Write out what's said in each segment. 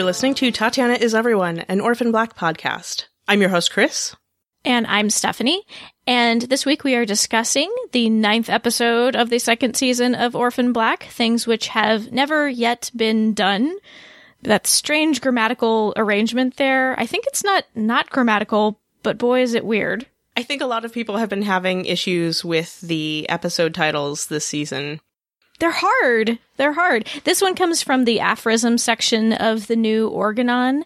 You're listening to Tatiana is Everyone, an Orphan Black podcast. I'm your host, Chris. And I'm Stephanie. And this week we are discussing the ninth episode of the second season of Orphan Black, things which have never yet been done. That strange grammatical arrangement there. I think it's not not grammatical, but boy is it weird. I think a lot of people have been having issues with the episode titles this season. They're hard. They're hard. This one comes from the aphorism section of the new Organon,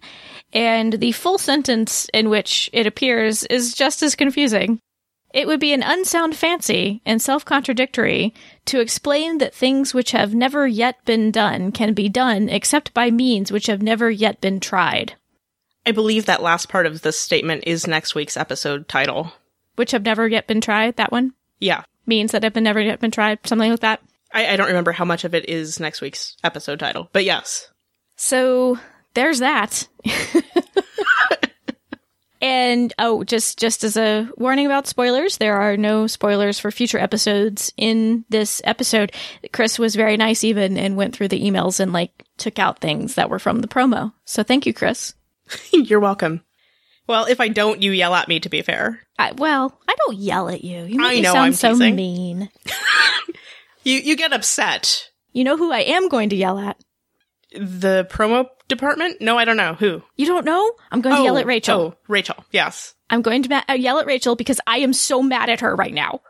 and the full sentence in which it appears is just as confusing. It would be an unsound fancy and self contradictory to explain that things which have never yet been done can be done except by means which have never yet been tried. I believe that last part of this statement is next week's episode title. Which have never yet been tried, that one? Yeah. Means that have been never yet been tried, something like that. I, I don't remember how much of it is next week's episode title, but yes. So there's that. and oh, just just as a warning about spoilers, there are no spoilers for future episodes in this episode. Chris was very nice even and went through the emails and like took out things that were from the promo. So thank you, Chris. You're welcome. Well, if I don't, you yell at me. To be fair, I, well, I don't yell at you. You make I know, sound I'm so teasing. mean. you you get upset. You know who I am going to yell at? The promo department? No, I don't know who. You don't know? I'm going to yell at Rachel. Oh, Rachel. Yes, I'm going to ma- uh, yell at Rachel because I am so mad at her right now.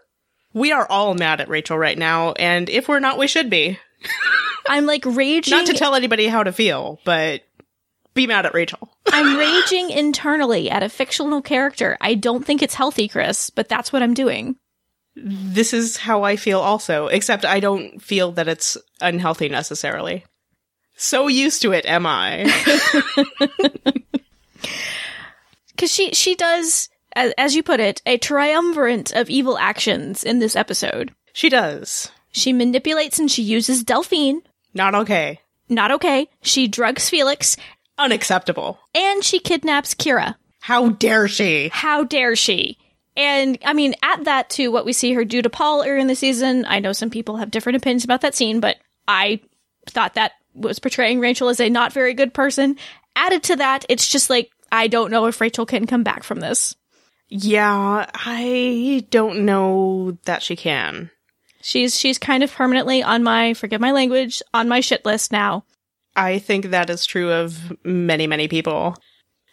we are all mad at Rachel right now, and if we're not, we should be. I'm like raging. Not to tell anybody how to feel, but be mad at Rachel. I'm raging internally at a fictional character. I don't think it's healthy, Chris, but that's what I'm doing. This is how I feel also, except I don't feel that it's unhealthy necessarily. So used to it, am I? Because she she does, as, as you put it, a triumvirate of evil actions in this episode. she does. She manipulates and she uses Delphine. Not okay. Not okay. She drugs Felix Unacceptable. and she kidnaps Kira. How dare she? How dare she? And I mean, add that to what we see her do to Paul earlier in the season. I know some people have different opinions about that scene, but I thought that was portraying Rachel as a not very good person. Added to that, it's just like, I don't know if Rachel can come back from this. Yeah, I don't know that she can. She's she's kind of permanently on my forgive my language on my shit list now. I think that is true of many, many people.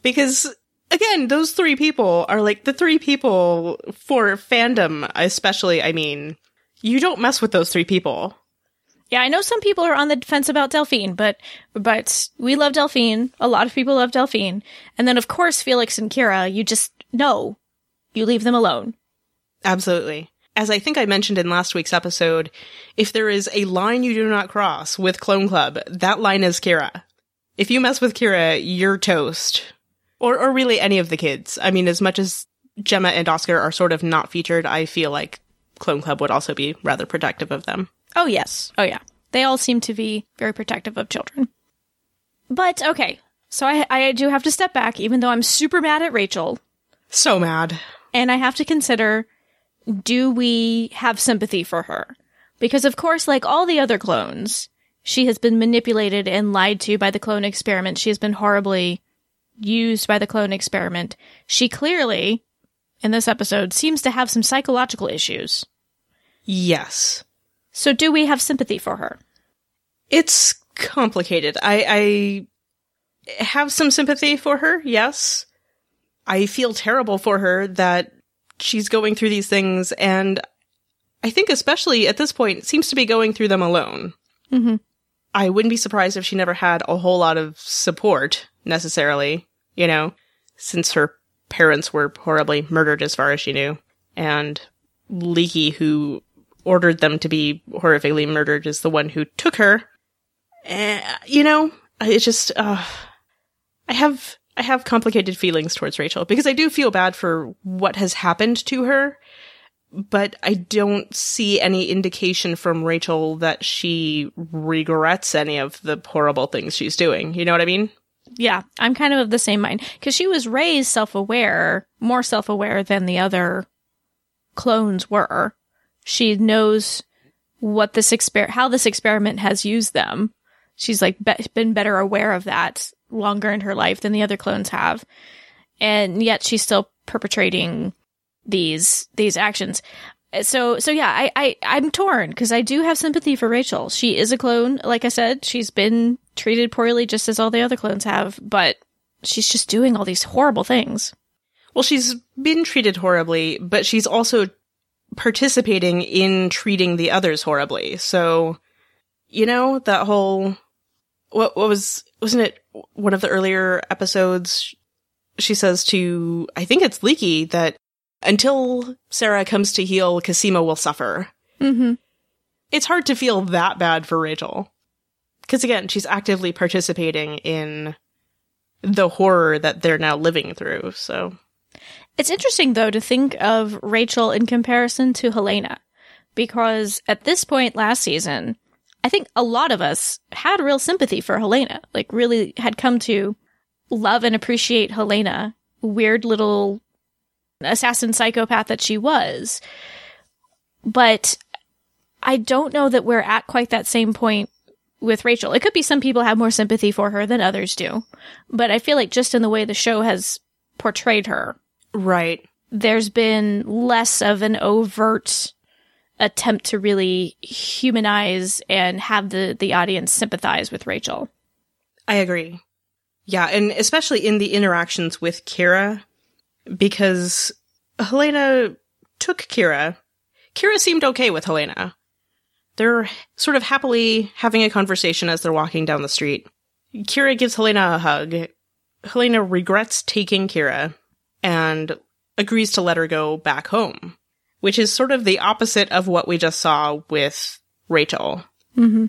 Because, again, those three people are like the three people for fandom, especially. I mean, you don't mess with those three people. Yeah, I know some people are on the defense about Delphine, but but we love Delphine. A lot of people love Delphine, and then of course Felix and Kira. You just no, you leave them alone. Absolutely. As I think I mentioned in last week's episode, if there is a line you do not cross with Clone Club, that line is Kira. If you mess with Kira, you're toast. Or, or really any of the kids. I mean, as much as Gemma and Oscar are sort of not featured, I feel like Clone Club would also be rather protective of them. Oh yes, oh yeah. They all seem to be very protective of children. But okay, so I I do have to step back, even though I'm super mad at Rachel, So mad. and I have to consider: do we have sympathy for her? Because of course, like all the other clones, she has been manipulated and lied to by the clone experiment. She has been horribly used by the clone experiment. She clearly, in this episode, seems to have some psychological issues. Yes. So do we have sympathy for her? It's complicated. I, I have some sympathy for her, yes. I feel terrible for her that she's going through these things, and I think especially at this point, seems to be going through them alone. Mm-hmm. I wouldn't be surprised if she never had a whole lot of support, necessarily, you know, since her parents were horribly murdered as far as she knew. And Leekie, who ordered them to be horrifically murdered, is the one who took her. Eh, you know, it's just, uh, I have, I have complicated feelings towards Rachel because I do feel bad for what has happened to her, but I don't see any indication from Rachel that she regrets any of the horrible things she's doing. You know what I mean? Yeah, I'm kind of of the same mind because she was raised self-aware, more self-aware than the other clones were. She knows what this exper how this experiment has used them. She's like be- been better aware of that longer in her life than the other clones have. And yet she's still perpetrating these these actions. So so yeah, I, I I'm torn because I do have sympathy for Rachel. She is a clone, like I said. She's been treated poorly just as all the other clones have, but she's just doing all these horrible things. Well, she's been treated horribly, but she's also participating in treating the others horribly. So, you know, that whole what what was wasn't it one of the earlier episodes she says to I think it's Leekie that until Sarah comes to heal, Cosima will suffer. Mm-hmm. It's hard to feel that bad for Rachel. Because again, she's actively participating in the horror that they're now living through, so. It's interesting, though, to think of Rachel in comparison to Helena. Because at this point last season, I think a lot of us had real sympathy for Helena. Like, really had come to love and appreciate Helena. Weird little assassin psychopath that she was. But I don't know that we're at quite that same point with Rachel. It could be some people have more sympathy for her than others do. But I feel like just in the way the show has portrayed her. Right. There's been less of an overt attempt to really humanize and have the, the audience sympathize with Rachel. I agree. Yeah, and especially in the interactions with Kira, because Helena took Kira. Kira seemed okay with Helena. They're sort of happily having a conversation as they're walking down the street. Kira gives Helena a hug. Helena regrets taking Kira and agrees to let her go back home, which is sort of the opposite of what we just saw with Rachel, Mm-hmm.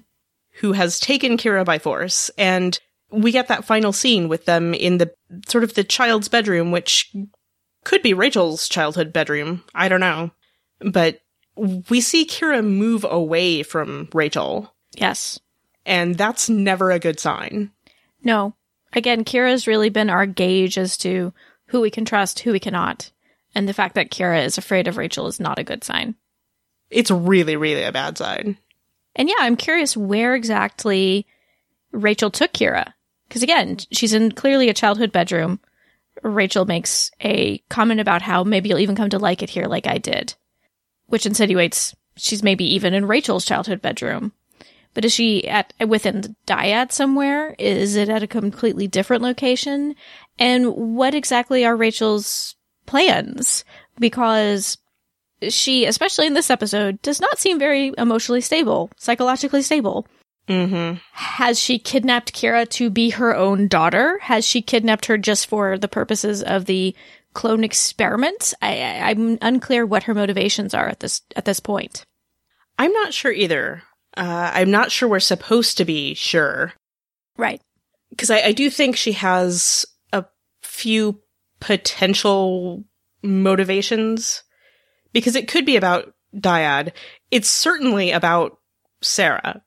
who has taken Kira by force. And we get that final scene with them in the sort of the child's bedroom, which could be Rachel's childhood bedroom. I don't know. But we see Kira move away from Rachel, Yes. and that's never a good sign. No. Again, Kira's really been our gauge as to who we can trust, who we cannot. And the fact that Kira is afraid of Rachel is not a good sign. It's really, really a bad sign. And yeah, I'm curious where exactly Rachel took Kira. Because again, she's in clearly a childhood bedroom. Rachel makes a comment about how maybe you'll even come to like it here like I did, which insinuates she's maybe even in Rachel's childhood bedroom. But is she at within the dyad somewhere? Is it at a completely different location? And what exactly are Rachel's plans? Because she, especially in this episode, does not seem very emotionally stable, psychologically stable. Mm-hmm. Has she kidnapped Kira to be her own daughter? Has she kidnapped her just for the purposes of the clone experiment? I, I, I'm unclear what her motivations are at this at this point. I'm not sure either. Uh, I'm not sure we're supposed to be sure. Right. Because I, I do think she has a few potential motivations. Because it could be about Dyad. It's certainly about Sarah.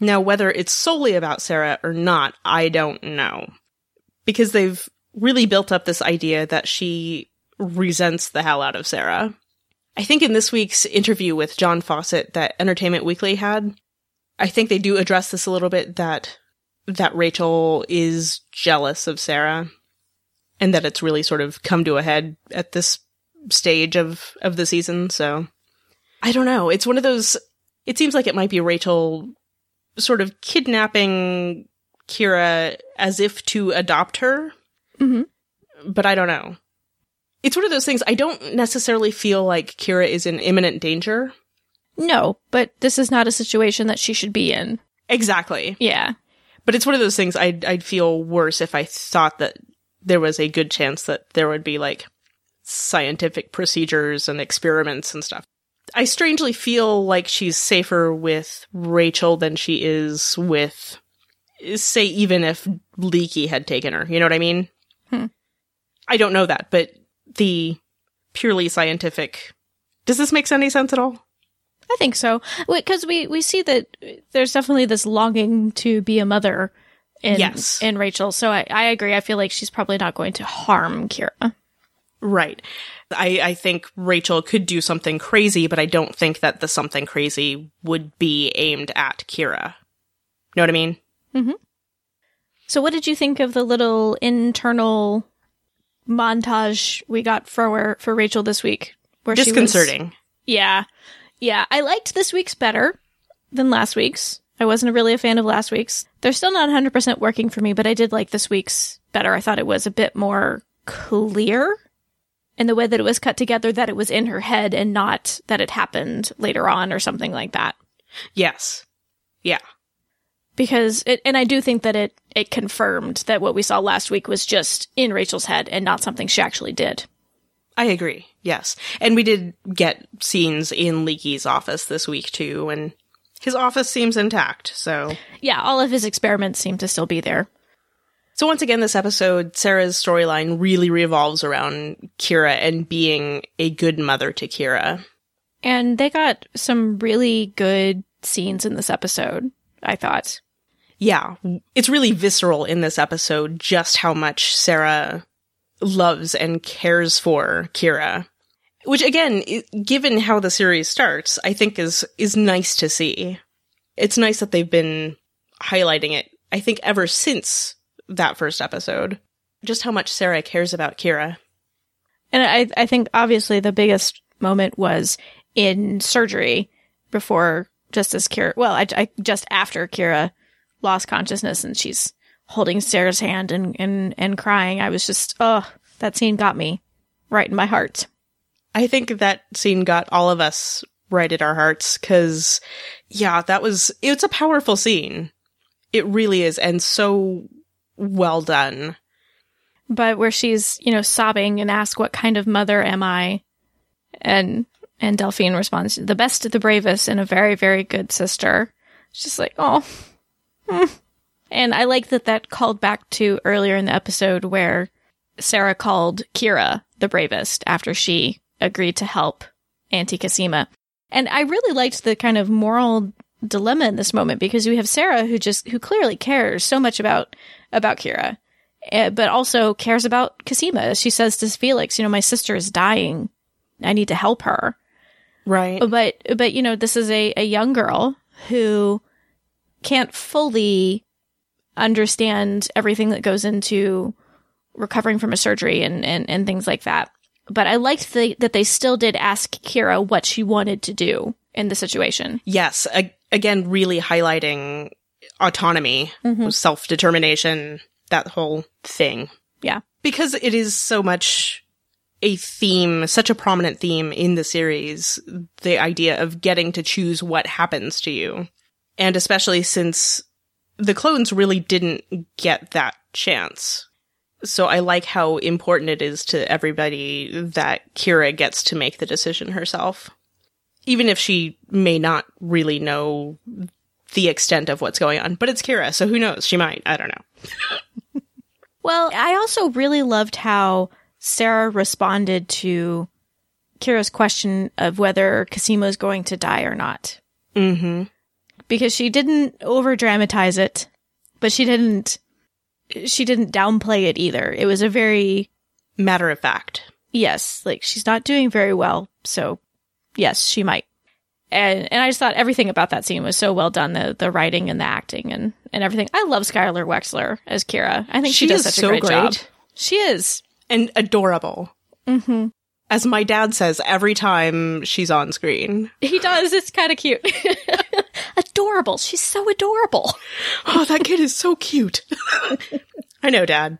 Now, whether it's solely about Sarah or not, I don't know. Because they've really built up this idea that she resents the hell out of Sarah. I think in this week's interview with John Fawcett that Entertainment Weekly had, I think they do address this a little bit that that Rachel is jealous of Sarah and that it's really sort of come to a head at this stage of of the season, so I don't know. It's one of those it seems like it might be Rachel sort of kidnapping Kira as if to adopt her, Mm-hmm. but I don't know. It's one of those things I don't necessarily feel like Kira is in imminent danger. No, but this is not a situation that she should be in. Exactly. Yeah. But it's one of those things I'd, I'd feel worse if I thought that there was a good chance that there would be like scientific procedures and experiments and stuff. I strangely feel like she's safer with Rachel than she is with, say, even if Leekie had taken her. You know what I mean? Hmm. I don't know that, but the purely scientific. Does this make any sense at all? I think so. Because we, we see that there's definitely this longing to be a mother in, Yes. in Rachel. So I, I agree. I feel like she's probably not going to harm Kira. Right. I, I think Rachel could do something crazy, but I don't think that the something crazy would be aimed at Kira. Know what I mean? Mm-hmm. So, what did you think of the little internal montage we got for for Rachel this week? Where disconcerting. Was, yeah, yeah. I liked this week's better than last week's. I wasn't really a fan of last week's. They're still not 100% working for me, but I did like this week's better. I thought it was a bit more clear in the way that it was cut together, that it was in her head and not that it happened later on or something like that. Yes. Yeah because it, and I do think that it it confirmed that what we saw last week was just in Rachel's head and not something she actually did. I agree. Yes. And we did get scenes in Leekie's office this week too and his office seems intact. So Yeah, all of his experiments seem to still be there. So once again this episode Sarah's storyline really revolves around Kira and being a good mother to Kira. And they got some really good scenes in this episode, I thought yeah, it's really visceral in this episode just how much Sarah loves and cares for Kira. Which again, given how the series starts, I think is is nice to see. It's nice that they've been highlighting it. I think ever since that first episode, just how much Sarah cares about Kira. And I I think obviously the biggest moment was in surgery before just as Kira, well, I, I just after Kira lost consciousness and she's holding Sarah's hand and, and, and crying. I was just, oh, that scene got me right in my heart. I think that scene got all of us right at our hearts because, yeah, that was, it's a powerful scene. It really is. And so well done. But where she's, you know, sobbing and asks, what kind of mother am I? And, and Delphine responds, the best, the bravest, and a very, very good sister. It's just like, oh, and I like that that called back to earlier in the episode where Sarah called Kira the bravest after she agreed to help Auntie Cosima. And I really liked the kind of moral dilemma in this moment because we have Sarah who just who clearly cares so much about about Kira, eh, but also cares about Cosima. She says to Felix, "You know, my sister is dying. I need to help her." Right. But but you know, this is a a young girl who can't fully understand everything that goes into recovering from a surgery and, and, and things like that. But I liked the, that they still did ask Kira what she wanted to do in the situation. Yes. A- again, really highlighting autonomy, mm-hmm. self determination, that whole thing. Yeah. Because it is so much a theme, such a prominent theme in the series, the idea of getting to choose what happens to you. And especially since the clones really didn't get that chance. So I like how important it is to everybody that Kira gets to make the decision herself. Even if she may not really know the extent of what's going on. But it's Kira, so who knows? She might. I don't know. well, I also really loved how Sarah responded to Kira's question of whether Cosima is going to die or not. Mm-hmm because she didn't over dramatize it, but she didn't she didn't downplay it either. It was a very matter of fact. Yes, like she's not doing very well, so yes, she might. And and I just thought everything about that scene was so well done the the writing and the acting and and everything. I love Skyler Wexler as Kira. I think she, she does such so a great, great, job. She is and adorable. Mm-hmm. As my dad says every time she's on screen. He does. It's kind of cute. adorable. She's so adorable. oh, that kid is so cute. I know, Dad.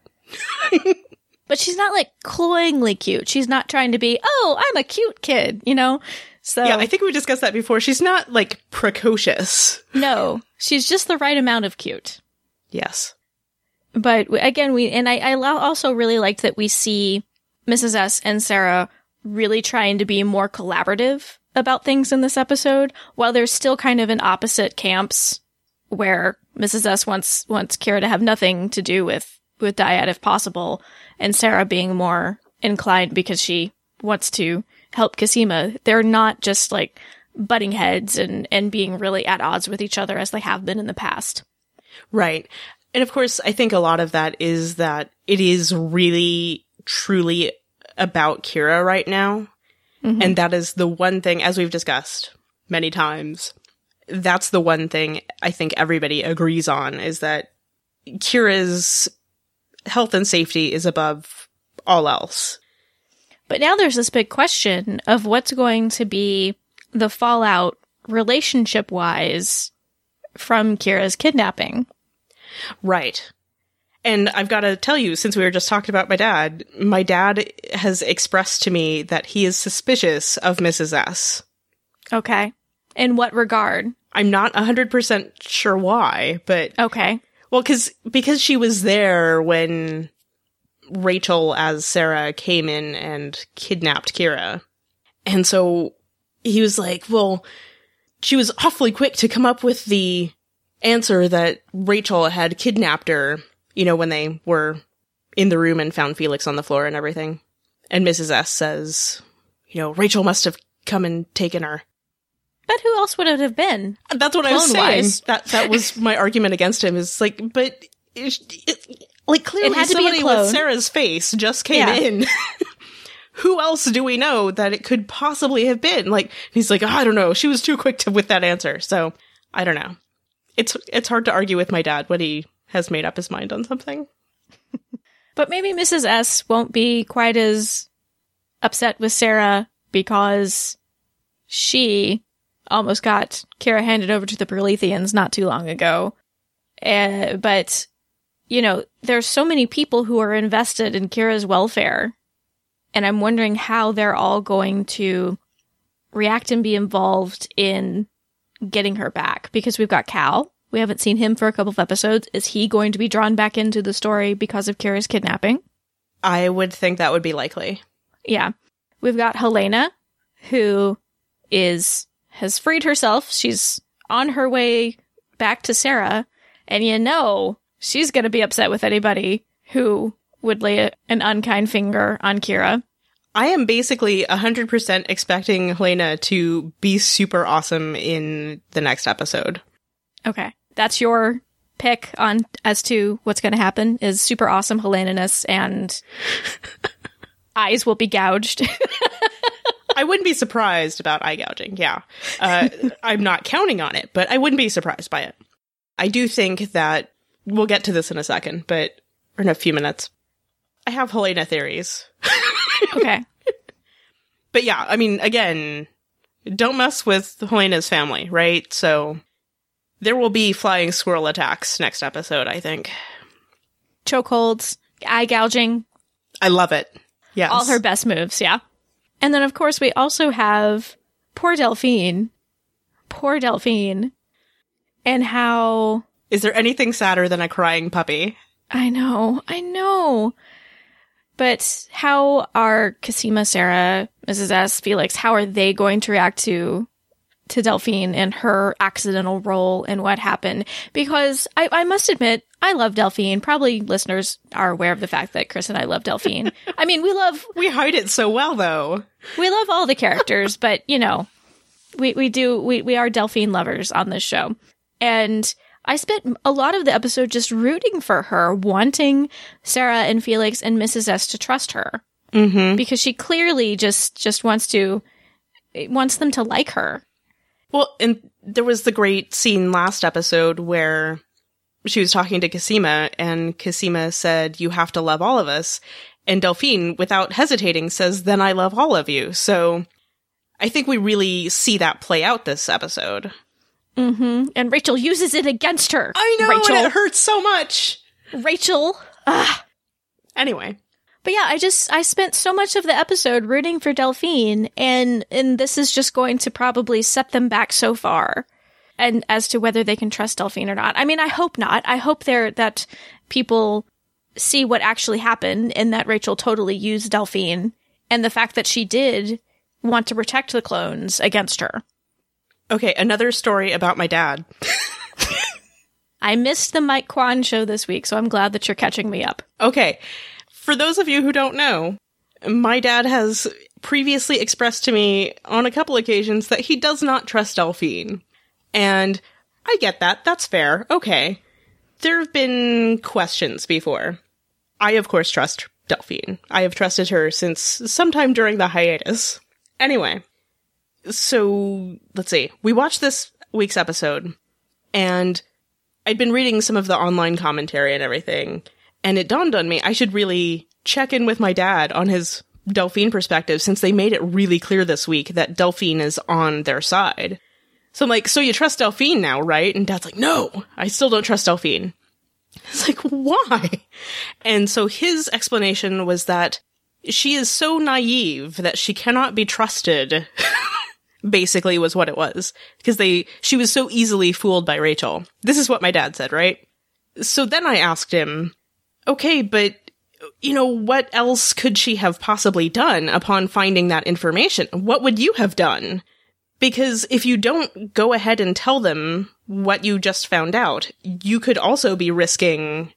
but she's not like cloyingly cute. She's not trying to be, oh, I'm a cute kid, you know? So Yeah, I think we discussed that before. She's not like precocious. No, she's just the right amount of cute. Yes. But again, we, and I, I also really liked that we see Mrs. S and Sarah really trying to be more collaborative about things in this episode, while they're still kind of in opposite camps where Mrs. S wants wants Kira to have nothing to do with with Dyad if possible, and Sarah being more inclined because she wants to help Cosima. They're not just like butting heads and and being really at odds with each other as they have been in the past. Right. And of course, I think a lot of that is that it is really truly about Kira right now. Mm-hmm. And that is the one thing, as we've discussed many times, that's the one thing I think everybody agrees on is that Kira's health and safety is above all else. But now there's this big question of what's going to be the fallout relationship wise from Kira's kidnapping. Right. And I've got to tell you, since we were just talking about my dad, my dad has expressed to me that he is suspicious of Mrs. S. Okay. In what regard? I'm not 100% sure why, but Okay. well cuz because she was there when Rachel as Sarah came in and kidnapped Kira. And so he was like, "Well, she was awfully quick to come up with the answer that Rachel had kidnapped her, you know, when they were in the room and found Felix on the floor and everything." And Mrs. S says, "You know, Rachel must have come and taken her." But who else would it have been? That's what I was saying. That that was my argument against him. Is like, but it, it, like clearly It had to be a clone. with Sarah's face just came Yeah. in. Who else do we know that it could possibly have been? Like he's like, "Oh, I don't know. She was too quick to with that answer. So I don't know. It's it's hard to argue with my dad when he has made up his mind on something. But maybe Mrs. S won't be quite as upset with Sarah because she almost got Kira handed over to the Proletheans not too long ago. Uh, but, you know, there's so many people who are invested in Kira's welfare. And I'm wondering how they're all going to react and be involved in getting her back because we've got Cal. We haven't seen him for a couple of episodes. Is he going to be drawn back into the story because of Kira's kidnapping? I would think that would be likely. Yeah. We've got Helena, who is has freed herself. She's on her way back to Sarah, and you know she's going to be upset with anybody who would lay an unkind finger on Kira. I am basically 100% expecting Helena to be super awesome in the next episode. Okay, that's your pick on as to what's going to happen. Is super awesome Helena-ness and eyes will be gouged. I wouldn't be surprised about eye gouging. Yeah. Uh, I'm not counting on it, but I wouldn't be surprised by it. I do think that we'll get to this in a second, but or in a few minutes. I have Helena theories. okay, But yeah, I mean, again, don't mess with Helena's family, right? So there will be flying squirrel attacks next episode, I think. chokeholds, eye gouging, I love it. Yes. all her best moves, yeah. And then of course we also have poor Delphine. Poor Delphine. And how Is there anything sadder than a crying puppy? I know, I know. But how are Cosima, Sarah, Mrs. S, Felix, how are they going to react to to Delphine and her accidental role and what happened? Because I, I must admit, I love Delphine. Probably listeners are aware of the fact that Chris and I love Delphine. I mean, we love We hide it so well, though. we love all the characters, but you know, we we do we we are Delphine lovers on this show, and I spent a lot of the episode just rooting for her, wanting Sarah and Felix and Mrs. S to trust her Mm-hmm. because she clearly just just wants to wants them to like her. Well, and there was the great scene last episode where she was talking to Cosima, and Cosima said, You have to love all of us. And Delphine, without hesitating, says, Then I love all of you. So I think we really see that play out this episode. Hmm And Rachel uses it against her. I know, Rachel. and it hurts so much. Rachel. Ah. Anyway, But yeah, I just I spent so much of the episode rooting for Delphine and and this is just going to probably set them back so far. And as to whether they can trust Delphine or not. I mean, I hope not. I hope they're that people see what actually happened and that Rachel totally used Delphine and the fact that she did want to protect the clones against her. Okay, another story about my dad. I missed the Mike Kwan show this week, so I'm glad that you're catching me up. Okay. For those of you who don't know, my dad has previously expressed to me on a couple occasions that he does not trust Delphine. And I get that. That's fair. Okay. There have been questions before. I, of course, trust Delphine. I have trusted her since sometime during the hiatus. Anyway. So, let's see. We watched this week's episode, and I'd been reading some of the online commentary and everything, and it dawned on me I should really check in with my dad on his Delphine perspective since they made it really clear this week that Delphine is on their side. So I'm like, so you trust Delphine now, right? And dad's like, no, I still don't trust Delphine. It's like, why? And so his explanation was that she is so naive that she cannot be trusted. basically was what it was because they she was so easily fooled by Rachel. This is what my dad said, right? So then I asked him, "Okay, but you know, what else could she have possibly done upon finding that information? What would you have done?" Because if you don't go ahead and tell them what you just found out, you could also be risking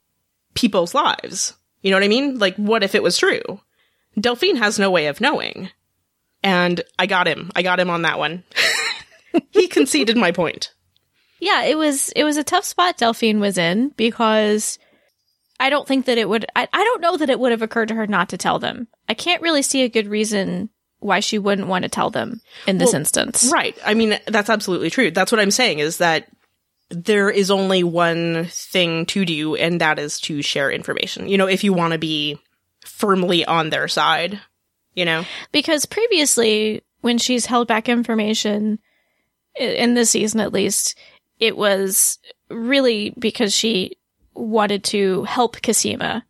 people's lives. You know what I mean? Like, what if it was true? Delphine has no way of knowing. And I got him. I got him on that one. he conceded my point. Yeah, it was it was a tough spot Delphine was in because I don't think that it would I, I don't know that it would have occurred to her not to tell them. I can't really see a good reason why she wouldn't want to tell them in this Well, instance. Right. I mean, that's absolutely true. That's what I'm saying is that there is only one thing to do, and that is to share information. You know, if you want to be firmly on their side, you know? because previously when she's held back information in this season at least it was really because she wanted to help Cosima.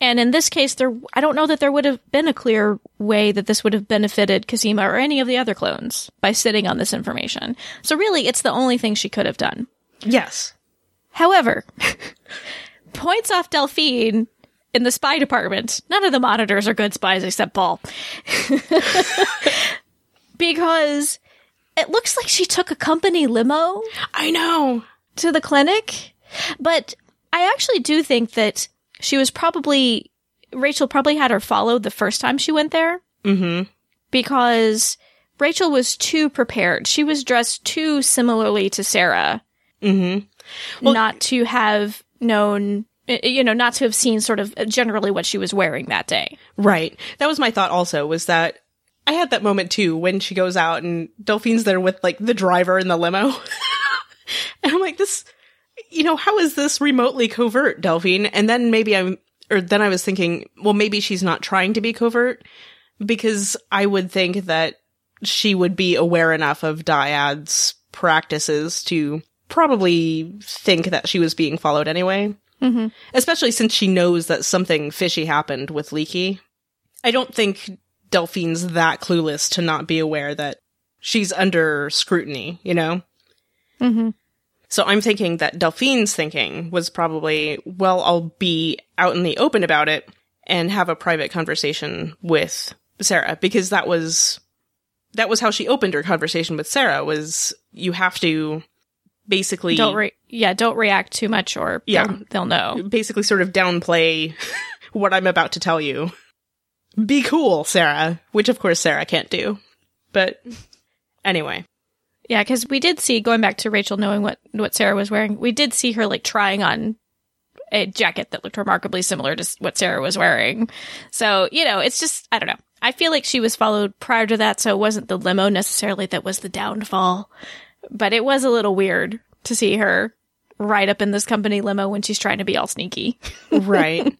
And in this case there I don't know that there would have been a clear way that this would have benefited Cosima or any of the other clones by sitting on this information. So really it's the only thing she could have done. Yes. However, points off Delphine in the spy department. None of the monitors are good spies except Paul. because it looks like she took a company limo I know. to the clinic. But I actually do think that she was probably, Rachel probably had her followed the first time she went there Mm-hmm. because Rachel was too prepared. She was dressed too similarly to Sarah Mm-hmm. not to have known, Eh, you know, not to have seen sort of generally what she was wearing that day. Right. That was my thought also, was that I had that moment too when she goes out and Delphine's there with like the driver in the limo. and I'm like, this, you know, how is this remotely covert, Delphine? And then maybe I'm, or then I was thinking, well, maybe she's not trying to be covert because I would think that she would be aware enough of Dyad's practices to probably think that she was being followed anyway. Mm-hmm. Especially since she knows that something fishy happened with Leekie. I don't think Delphine's that clueless to not be aware that she's under scrutiny, you know? Mm-hmm. So I'm thinking that Delphine's thinking was probably, well, I'll be out in the open about it and have a private conversation with Sarah because that was that was how she opened her conversation with Sarah was you have to basically Don't re- yeah, don't react too much or Yeah. they'll, they'll know. basically sort of downplay what I'm about to tell you. Be cool, Sarah, which of course Sarah can't do. But anyway, Yeah, because we did see going back to Rachel knowing what what Sarah was wearing. We did see her like trying on a jacket that looked remarkably similar to what Sarah was wearing. So you know, it's just I don't know. I feel like she was followed prior to that, so it wasn't the limo necessarily that was the downfall, but it was a little weird to see her right up in this company limo when she's trying to be all sneaky. right.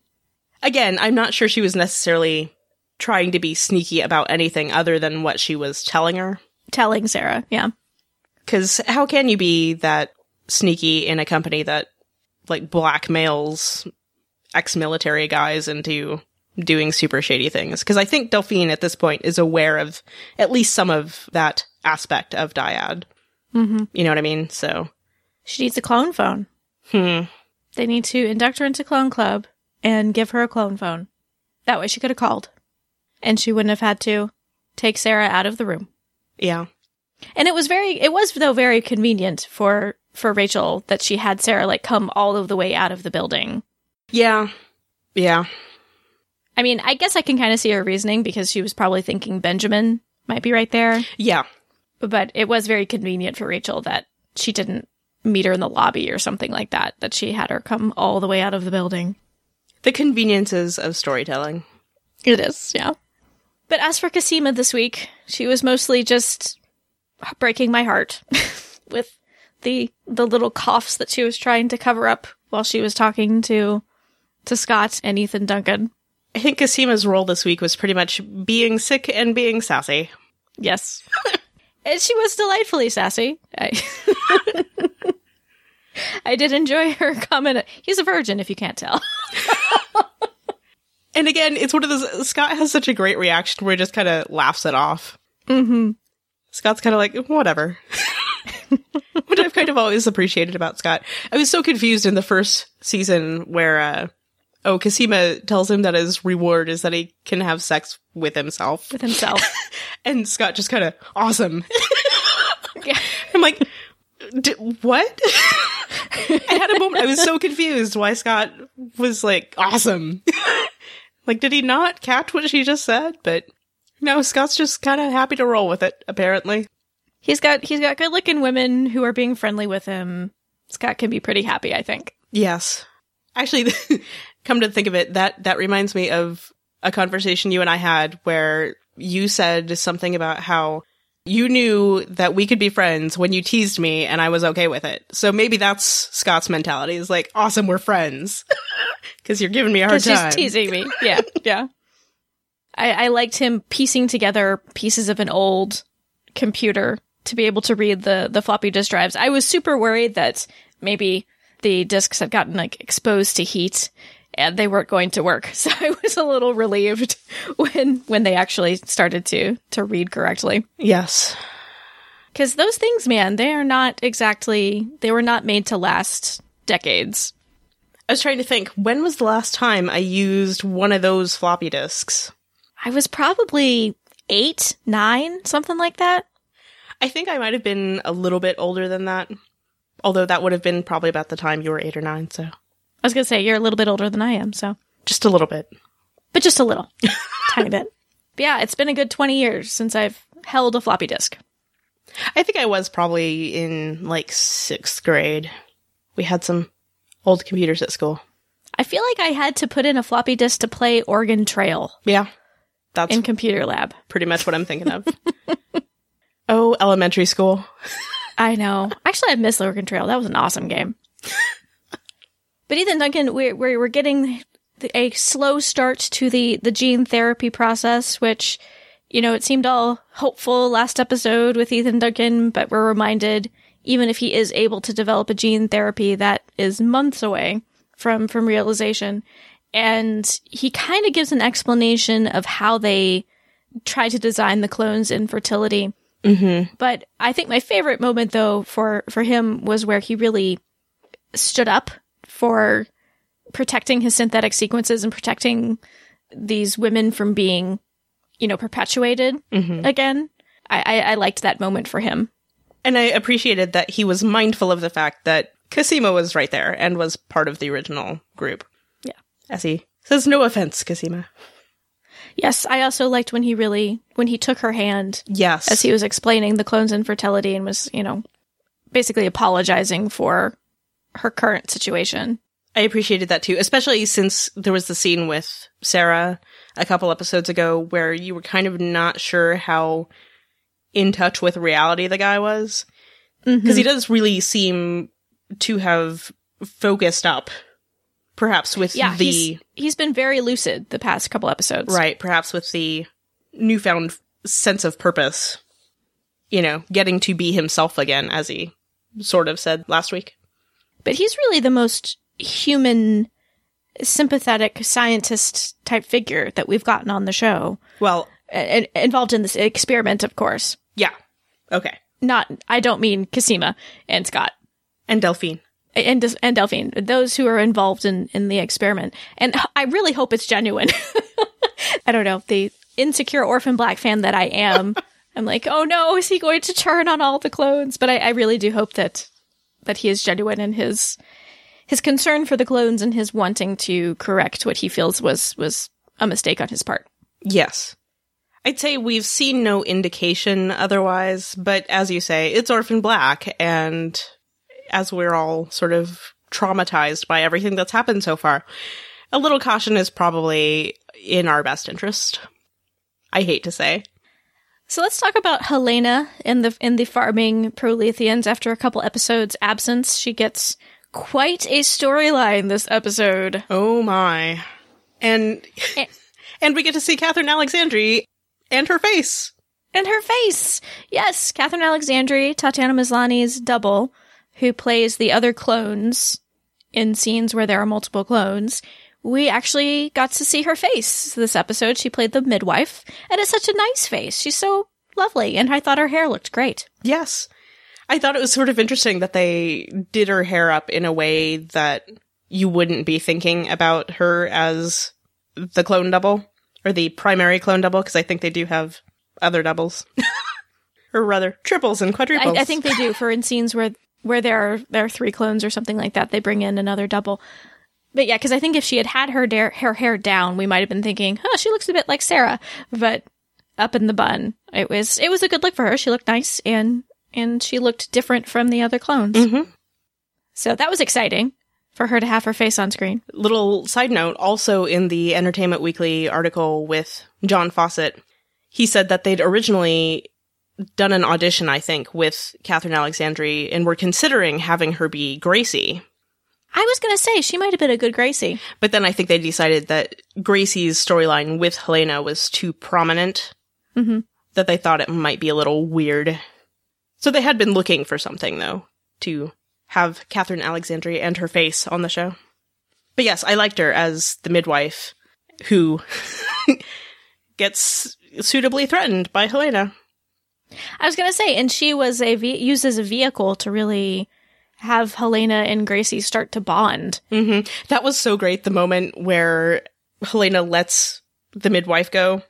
Again, I'm not sure she was necessarily trying to be sneaky about anything other than what she was telling her. Telling Sarah, yeah. Because how can you be that sneaky in a company that like blackmails ex-military guys into doing super shady things? Because I think Delphine at this point is aware of at least some of that aspect of Dyad. Mm-hmm. You know what I mean? So, She needs a clone phone. hmm. They need to induct her into Clone Club and give her a clone phone. That way she could have called. And she wouldn't have had to take Sarah out of the room. Yeah. And it was very it was though very convenient for for Rachel that she had Sarah like come all of the way out of the building. Yeah. Yeah. I mean, I guess I can kind of see her reasoning because she was probably thinking Benjamin might be right there, Yeah. But it was very convenient for Rachel that she didn't meet her in the lobby or something like that that she had her come all the way out of the building. The conveniences of storytelling. It is, yeah. But as for Cosima this week, she was mostly just breaking my heart with the the little coughs that she was trying to cover up while she was talking to to Scott and Ethan Duncan. I think Cosima's role this week was pretty much being sick and being sassy. Yes. and she was delightfully sassy. I, I did enjoy her comment. He's a virgin, if you can't tell. And again, it's one of those. Scott has such a great reaction where he just kind of laughs it off. Mm-hmm. Scott's kind of like, whatever. what I've kind of always appreciated about Scott. I was so confused in the first season where, uh, oh, Cosima tells him that his reward is that he can have sex with himself. With himself. and Scott just kind of, awesome. yeah. I'm like, D- what? I had a moment. I was so confused why Scott was like awesome. like, did he not catch what she just said? But no, Scott's just kind of happy to roll with it. Apparently, He's got he's got good looking women who are being friendly with him. Scott can be pretty happy, I think. yes. Actually, come to think of it, that that reminds me of a conversation you and I had where you said something about how you knew that we could be friends when you teased me and I was okay with it. So maybe that's Scott's mentality is like, awesome, we're friends. Cause you're giving me a hard time. she's teasing me. Yeah, yeah. I, I liked him piecing together pieces of an old computer to be able to read the the floppy disk drives. I was super worried that maybe the disks had gotten like exposed to heat and they weren't going to work. So I was a little relieved when when they actually started to to read correctly. Yes. Cuz those things, man, they are not exactly they were not made to last decades. I was trying to think, when was the last time I used one of those floppy disks? I was probably 8, 9, something like that. I think I might have been a little bit older than that. Although that would have been probably about the time you were eight or nine, so I was going to say you're a little bit older than I am, so just a little bit. but just a little, tiny bit. But yeah, it's been a good 20 years since I've held a floppy disk. I think I was probably in like sixth grade. We had some old computers at school. I feel like I had to put in a floppy disk to play Oregon Trail Yeah. That's in computer lab. pretty much what I'm thinking of. oh, elementary school. I know. Actually, I missed Oregon Trail. That was an awesome game. but Ethan Duncan, we're, we're, we're getting a slow start to the, the gene therapy process, which, you know, it seemed all hopeful last episode with Ethan Duncan, but we're reminded, even if he is able to develop a gene therapy, that is months away from, from realization. And he kind of gives an explanation of how they try to design the clones in fertility. Mm-hmm. But I think my favorite moment though for for him was where he really stood up for protecting his synthetic sequences and protecting these women from being, you know, perpetuated mm-hmm. again. I, I, I liked that moment for him. And I appreciated that he was mindful of the fact that Cosima was right there and was part of the original group. Yeah. As he says, no offense, Cosima. Yes, I also liked when he really when he took her hand Yes. as he was explaining the clone's infertility and was, you know, basically apologizing for her current situation. I appreciated that too, especially since there was the scene with Sarah a couple episodes ago where you were kind of not sure how in touch with reality the guy was. Mm-hmm. Because he does really seem to have focused up, perhaps with Yeah, the. he's he's been very lucid the past couple episodes. Right, perhaps with the newfound sense of purpose. You know, getting to be himself again, as he sort of said last week. But he's really the most human, sympathetic scientist type figure that we've gotten on the show. Well, And involved in this experiment, of course. yeah. Okay. Not, I don't mean Cosima and Scott And Delphine. and and Delphine, those who are involved in in the experiment. And I really hope it's genuine. I don't know the insecure orphan black fan that I am. I'm like, oh no, is he going to turn on all the clones? But I, I really do hope that that he is genuine in his his concern for the clones and his wanting to correct what he feels was was a mistake on his part. Yes. I'd say we've seen no indication otherwise, but as you say, it's Orphan Black, and as we're all sort of traumatized by everything that's happened so far, a little caution is probably in our best interest. I hate to say. So let's talk about Helena in the in the farming Proletheans. After a couple episodes absence, she gets quite a storyline this episode. Oh my. And Eh. and we get to see Kathryn Alexandre and her face. And her face. Yes, Kathryn Alexandre, Tatiana Maslany's double, who plays the other clones in scenes where there are multiple clones. We actually got to see her face this episode. She played the midwife, and it's such a nice face. She's so lovely, and I thought her hair looked great. Yes. I thought it was sort of interesting that they did her hair up in a way that you wouldn't be thinking about her as the clone double or the primary clone double because I think they do have other doubles. or rather, triples and quadruples. I, I think they do for in scenes where where there are there are three clones or something like that. They bring in another double. But yeah, because I think if she had had her da- her hair down, we might have been thinking, "Oh, she looks a bit like Sarah." But up in the bun, it was it was a good look for her. She looked nice and and she looked different from the other clones. Mhm. So that was exciting for her to have her face on screen. Little side note also in the Entertainment Weekly article with John Fawcett, he said that they'd originally done an audition, I think, with Kathryn Alexandre and were considering having her be Gracie. I was gonna say she might have been a good Gracie. But then I think they decided that Gracie's storyline with Helena was too prominent. Mhm. That they thought it might be a little weird. So they had been looking for something, though, to have Catherine Alexandria and her face on the show. But yes, I liked her as the midwife who gets suitably threatened by Helena. I was gonna say, and she was a ve- used as a vehicle to really have Helena and Gracie start to bond. hmm That was so great. The moment where Helena lets the midwife go,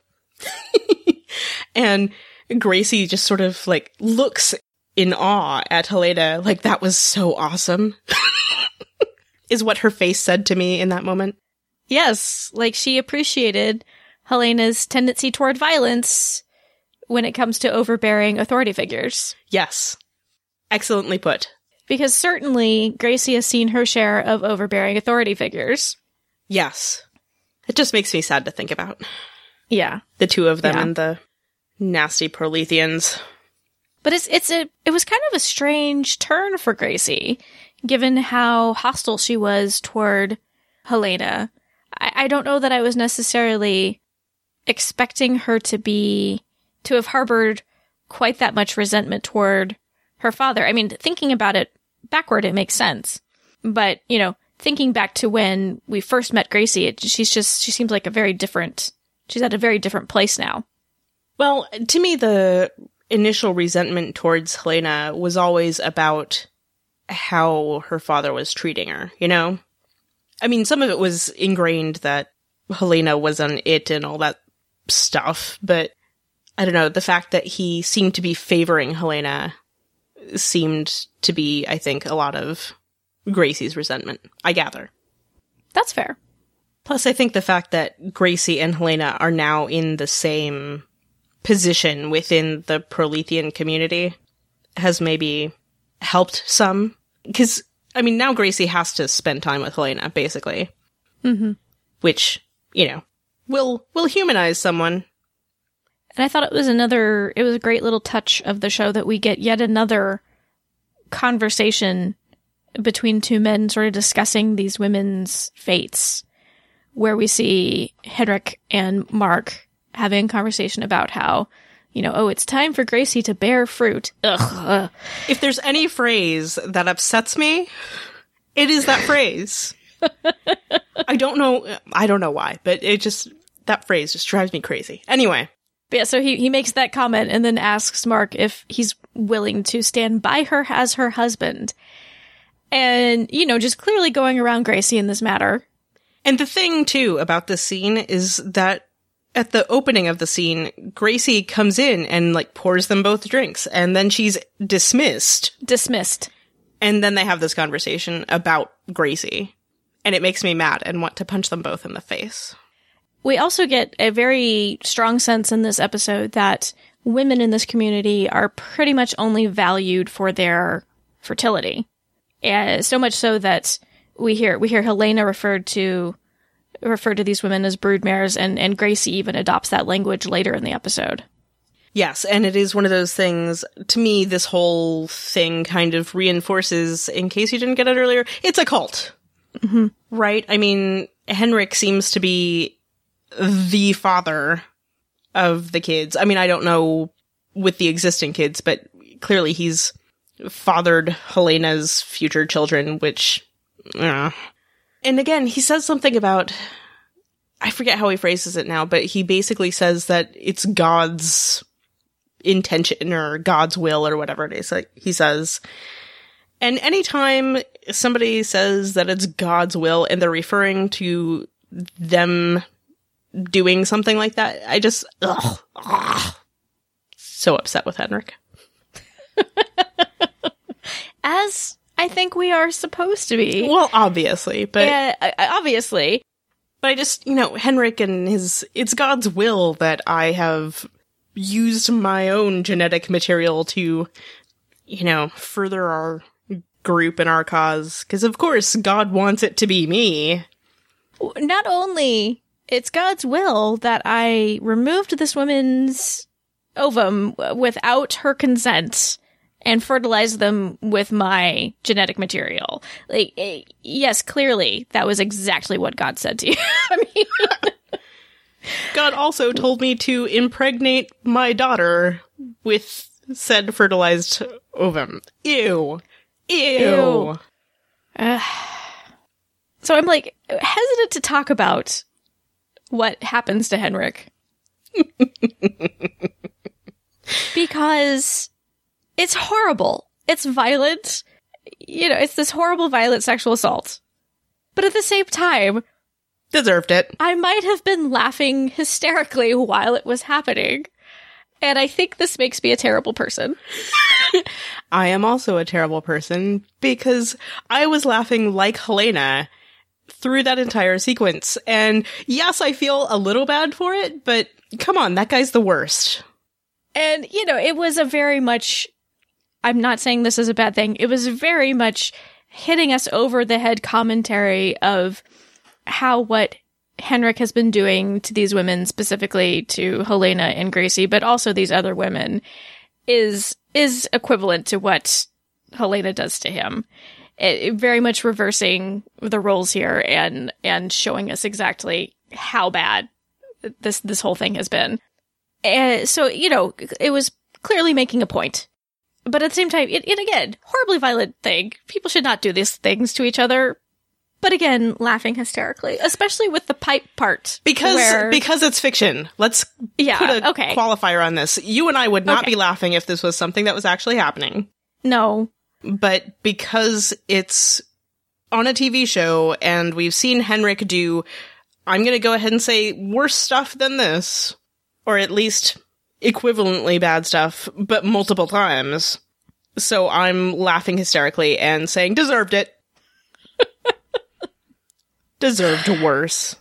and Gracie just sort of like looks in awe at Helena. Like that was so awesome. Is what her face said to me in that moment. Yes, like she appreciated Helena's tendency toward violence when it comes to overbearing authority figures. Yes, excellently put. Because certainly Gracie has seen her share of overbearing authority figures. Yes, it just makes me sad to think about Yeah. the two of them Yeah. and the nasty Proletheans. But it's it's a it was kind of a strange turn for Gracie, given how hostile she was toward Helena. I, I don't know that I was necessarily expecting her to be to have harbored quite that much resentment toward her father. I mean, thinking about it backward, it makes sense. But you know, thinking back to when we first met Gracie, it, she's just she seems like a very different. She's at a very different place now. Well, to me, the initial resentment towards Helena was always about how her father was treating her, you know? I mean, some of it was ingrained that Helena was an it and all that stuff, but I don't know, the fact that he seemed to be favoring Helena seemed to be, I think, a lot of Gracie's resentment, I gather. That's fair. Plus, I think the fact that Gracie and Helena are now in the same position within the Prolethean community has maybe helped some. Because, I mean, now Gracie has to spend time with Helena, basically. Mm-hmm. Which, you know, will, will humanize someone. And I thought it was another, it was a great little touch of the show that we get yet another conversation between two men sort of discussing these women's fates, where we see Henrik and Mark having a conversation about how, you know, oh, it's time for Gracie to bear fruit. Ugh. ugh. If there's any phrase that upsets me, it is that phrase. I don't know, I don't know why, but it just, that phrase just drives me crazy. Anyway. But yeah, so he, he makes that comment and then asks Mark if he's willing to stand by her as her husband. And, you know, just clearly going around Gracie in this matter. And the thing too about this scene is that at the opening of the scene, Gracie comes in and like pours them both drinks and then she's dismissed. Dismissed. And then they have this conversation about Gracie. And it makes me mad and want to punch them both in the face. We also get a very strong sense in this episode that women in this community are pretty much only valued for their fertility. And so much so that we hear we hear Helena referred to referred to these women as broodmares and, and Gracie even adopts that language later in the episode. Yes, and it is one of those things, to me, this whole thing kind of reinforces, in case you didn't get it earlier, it's a cult. Mm-hmm. Right? I mean, Henrik seems to be the father of the kids. I mean, I don't know with the existing kids, but clearly he's fathered Helena's future children, which, uh. and again, he says something about, I forget how he phrases it now, but he basically says that it's God's intention or God's will or whatever it is. Like he says, and anytime somebody says that it's God's will and they're referring to them doing something like that, I just, ugh, ugh. so upset with Henrik. As I think we are supposed to be. Well, obviously, but Yeah, obviously. but I just, you know, Henrik and his, it's God's will that I have used my own genetic material to, you know, further our group and our cause. Cause of course God wants it to be me. Not only it's God's will that I removed this woman's ovum without her consent and fertilized them with my genetic material. Like, eh, yes, clearly that was exactly what God said to you. I mean, God also told me to impregnate my daughter with said fertilized ovum. Ew. Ew. Ew. so I'm like hesitant to talk about what happens to Henrik. because it's horrible. It's violent. You know, it's this horrible violent sexual assault. But at the same time, Deserved it. I might have been laughing hysterically while it was happening. And I think this makes me a terrible person. I am also a terrible person because I was laughing like Helena through that entire sequence. And yes, I feel a little bad for it, but come on, that guy's the worst. And, you know, it was a very much, I'm not saying this is a bad thing. It was very much hitting us over the head commentary of how what Henrik has been doing to these women, specifically to Helena and Gracie, but also these other women, is, is equivalent to what Helena does to him. It, very much reversing the roles here and, and showing us exactly how bad this, this whole thing has been. And so, you know, it was clearly making a point. But at the same time, it, it again, horribly violent thing. People should not do these things to each other. But again, laughing hysterically, especially with the pipe part. Because where- because it's fiction. Let's yeah, put a okay. qualifier on this. You and I would not Okay. be laughing if this was something that was actually happening. no. But because it's on a TV show and we've seen Henrik do I'm going to go ahead and say worse stuff than this or at least equivalently bad stuff but multiple times. So I'm laughing hysterically and saying deserved it. deserved worse.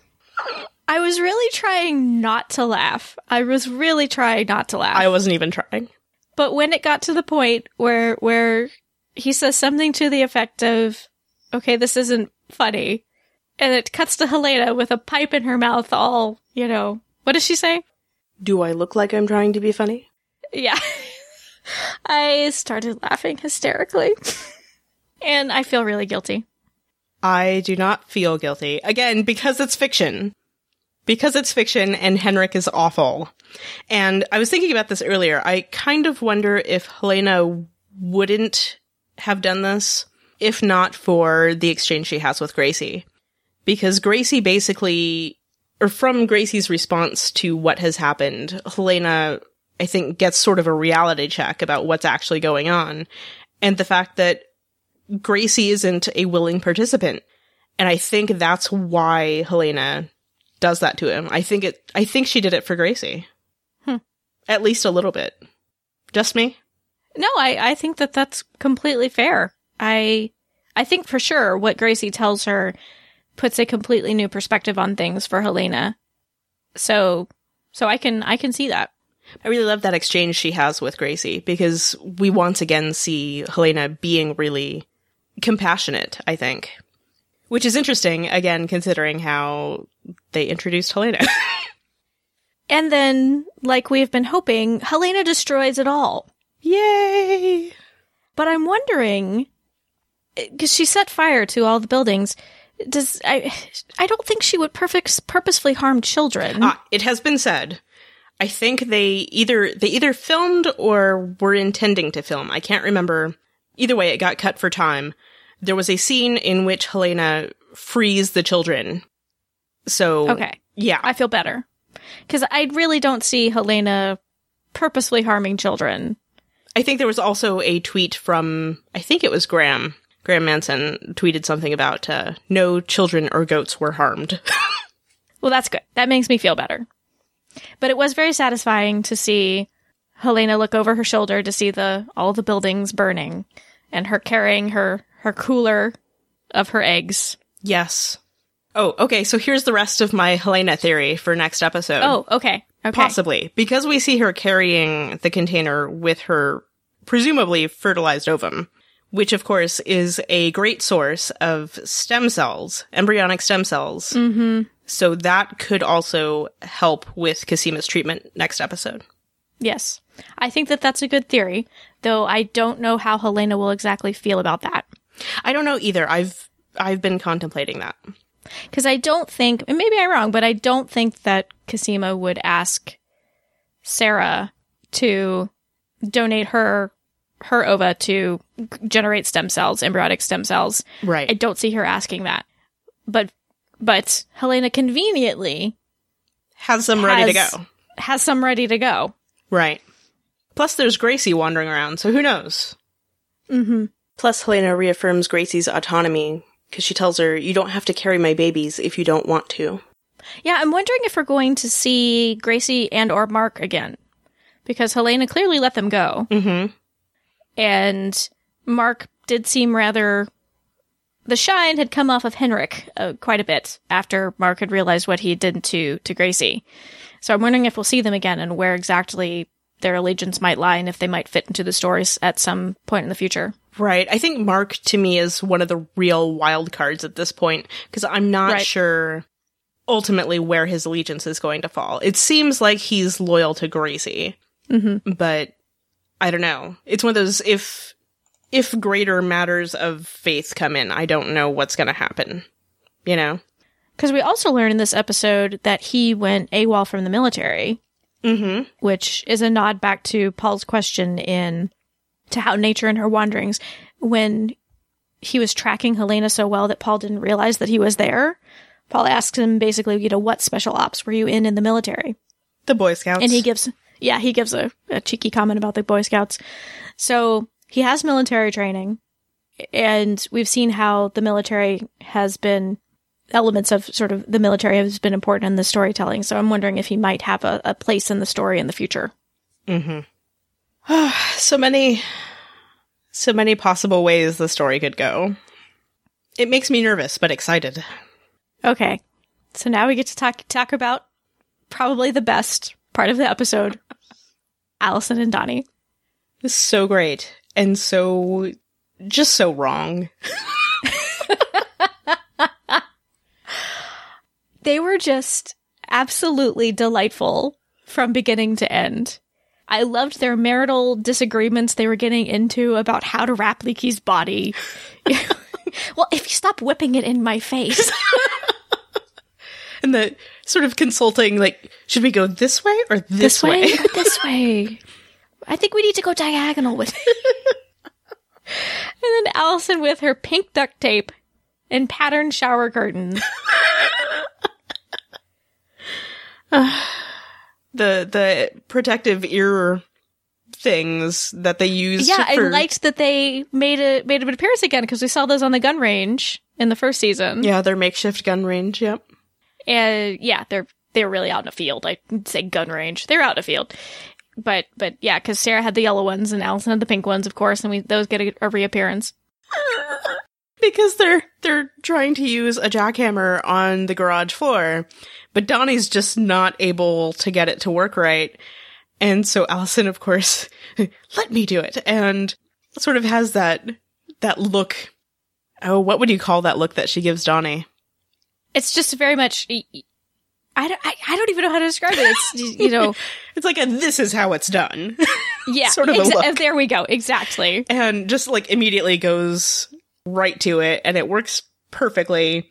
I was really trying not to laugh. I was really trying not to laugh. I wasn't even trying. But when it got to the point where where he says something to the effect of, "Okay, this isn't funny," and it cuts to Helena with a pipe in her mouth, all you know. What does she say? Do I look like I'm trying to be funny? Yeah, I started laughing hysterically, and I feel really guilty. I do not feel guilty. Again, because it's fiction. Because it's fiction and Henrik is awful. And I was thinking about this earlier. I kind of wonder if Helena wouldn't have done this if not for the exchange she has with Gracie. Because Gracie basically, or from Gracie's response to what has happened, Helena, I think, gets sort of a reality check about what's actually going on. And the fact that Gracie isn't a willing participant. And I think that's why Helena does that to him. I think it, I think she did it for Gracie. Hmm. At least a little bit. Just me? No, I, I think that that's completely fair. I I think for sure what Gracie tells her puts a completely new perspective on things for Helena. So so I can I can see that. I really love that exchange she has with Gracie because we once again see Helena being really compassionate, I think. Which is interesting, again, considering how they introduced Helena. And then, like we've been hoping, Helena destroys it all. Yay! But I'm wondering, because she set fire to all the buildings. Does I? I don't think she would perfect, purposefully harm children. Ah, it has been said. I think they either they either filmed or were intending to film. I can't remember. Either way, it got cut for time. There was a scene in which Helena frees the children. So okay, yeah, I feel better because I really don't see Helena purposefully harming children. I think there was also a tweet from I think it was Graham. Graeme Manson tweeted something about uh, no children or goats were harmed. well, that's good. That makes me feel better. But it was very satisfying to see Helena look over her shoulder to see the all the buildings burning and her carrying her her cooler of her eggs. Yes. Oh, okay. So here's the rest of my Helena theory for next episode. Oh, okay. Okay. Possibly. Because we see her carrying the container with her presumably fertilized ovum, which of course is a great source of stem cells, embryonic stem cells. Mm-hmm. So that could also help with Cosima's treatment next episode. Yes. I think that that's a good theory, though I don't know how Helena will exactly feel about that. I don't know either. I've I've been contemplating that. Because I don't think, and maybe I'm wrong, but I don't think that Cosima would ask Sarah to donate her her ova to generate stem cells, embryonic stem cells. Right. I don't see her asking that. But but Helena conveniently has some ready to go. Has some ready to go. Right. Plus there's Gracie wandering around, so who knows? Mm-hmm. Plus Helena reaffirms Gracie's autonomy because she tells her, "You don't have to carry my babies if you don't want to." Yeah, I'm wondering if we're going to see Gracie and or Mark again, because Helena clearly let them go, mm-hmm. And Mark did seem rather. The shine had come off of Henrik uh, quite a bit after Mark had realized what he did to to Gracie. So I'm wondering if we'll see them again and where exactly their allegiance might lie and if they might fit into the stories at some point in the future. Right. I think Mark to me is one of the real wild cards at this point because I'm not Right. sure ultimately where his allegiance is going to fall. It seems like he's loyal to Gracie, Mm-hmm. but I don't know. It's one of those if if greater matters of faith come in, I don't know what's going to happen. You know. Because we also learn in this episode that he went AWOL from the military, Mhm. which is a nod back to Paul's question in to how nature and her wanderings when he was tracking Helena so well that Paul didn't realize that he was there. Paul asks him basically, you know, what special ops were you in in the military? The Boy Scouts. And he gives, yeah, he gives a, a cheeky comment about the Boy Scouts. So he has military training, and we've seen how the military has been elements of sort of the military has been important in the storytelling. So I'm wondering if he might have a, a place in the story in the future. Hmm. so many so many possible ways the story could go. It makes me nervous but excited. Okay, so now we get to talk talk about probably the best part of the episode, Alison and Donnie. This is so great and so just so wrong. They were just absolutely delightful from beginning to end. I loved their marital disagreements they were getting into about how to wrap Leekie's body. well, if you stop whipping it in my face. And the sort of consulting like should we go this way or this, this way, way? this way. I think we need to go diagonal with it. and then Alison with her pink duct tape and patterned shower curtains. the the protective ear things that they use Yeah, I liked that they made a made an appearance again because we saw those on the gun range in the first season. yeah, their makeshift gun range, yep. And yeah, they're they're really out in a field. I would say gun range. They're out in a field, but but yeah, because Sarah had the yellow ones and Alison had the pink ones, of course, and we those get a, a reappearance. because they're they're trying to use a jackhammer on the garage floor, but Donnie's just not able to get it to work right. And so Alison, of course, let me do it, and sort of has that that look. Oh, what would you call that look that she gives Donnie? It's just very much. I don't, I, I don't even know how to describe it. It's you know, It's like a this is how it's done. yeah, Sort of a exa-. There we go. Exactly. and just like immediately goes right to it and it works perfectly.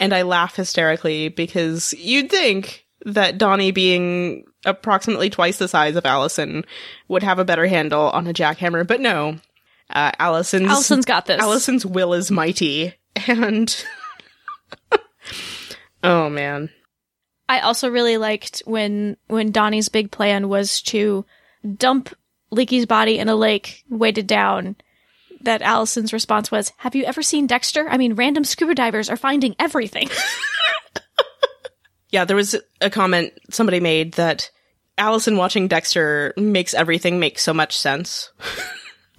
And I laugh hysterically because you'd think that Donnie being approximately twice the size of Alison would have a better handle on a jackhammer, but no. Uh, Alison's Alison's got this. Alison's will is mighty and Oh man. I also really liked when when Donnie's big plan was to dump Leekie's body in a lake weighted down. That Alison's response was, "Have you ever seen Dexter? I mean, random scuba divers are finding everything." Yeah, there was a comment somebody made that Alison watching Dexter makes everything make so much sense.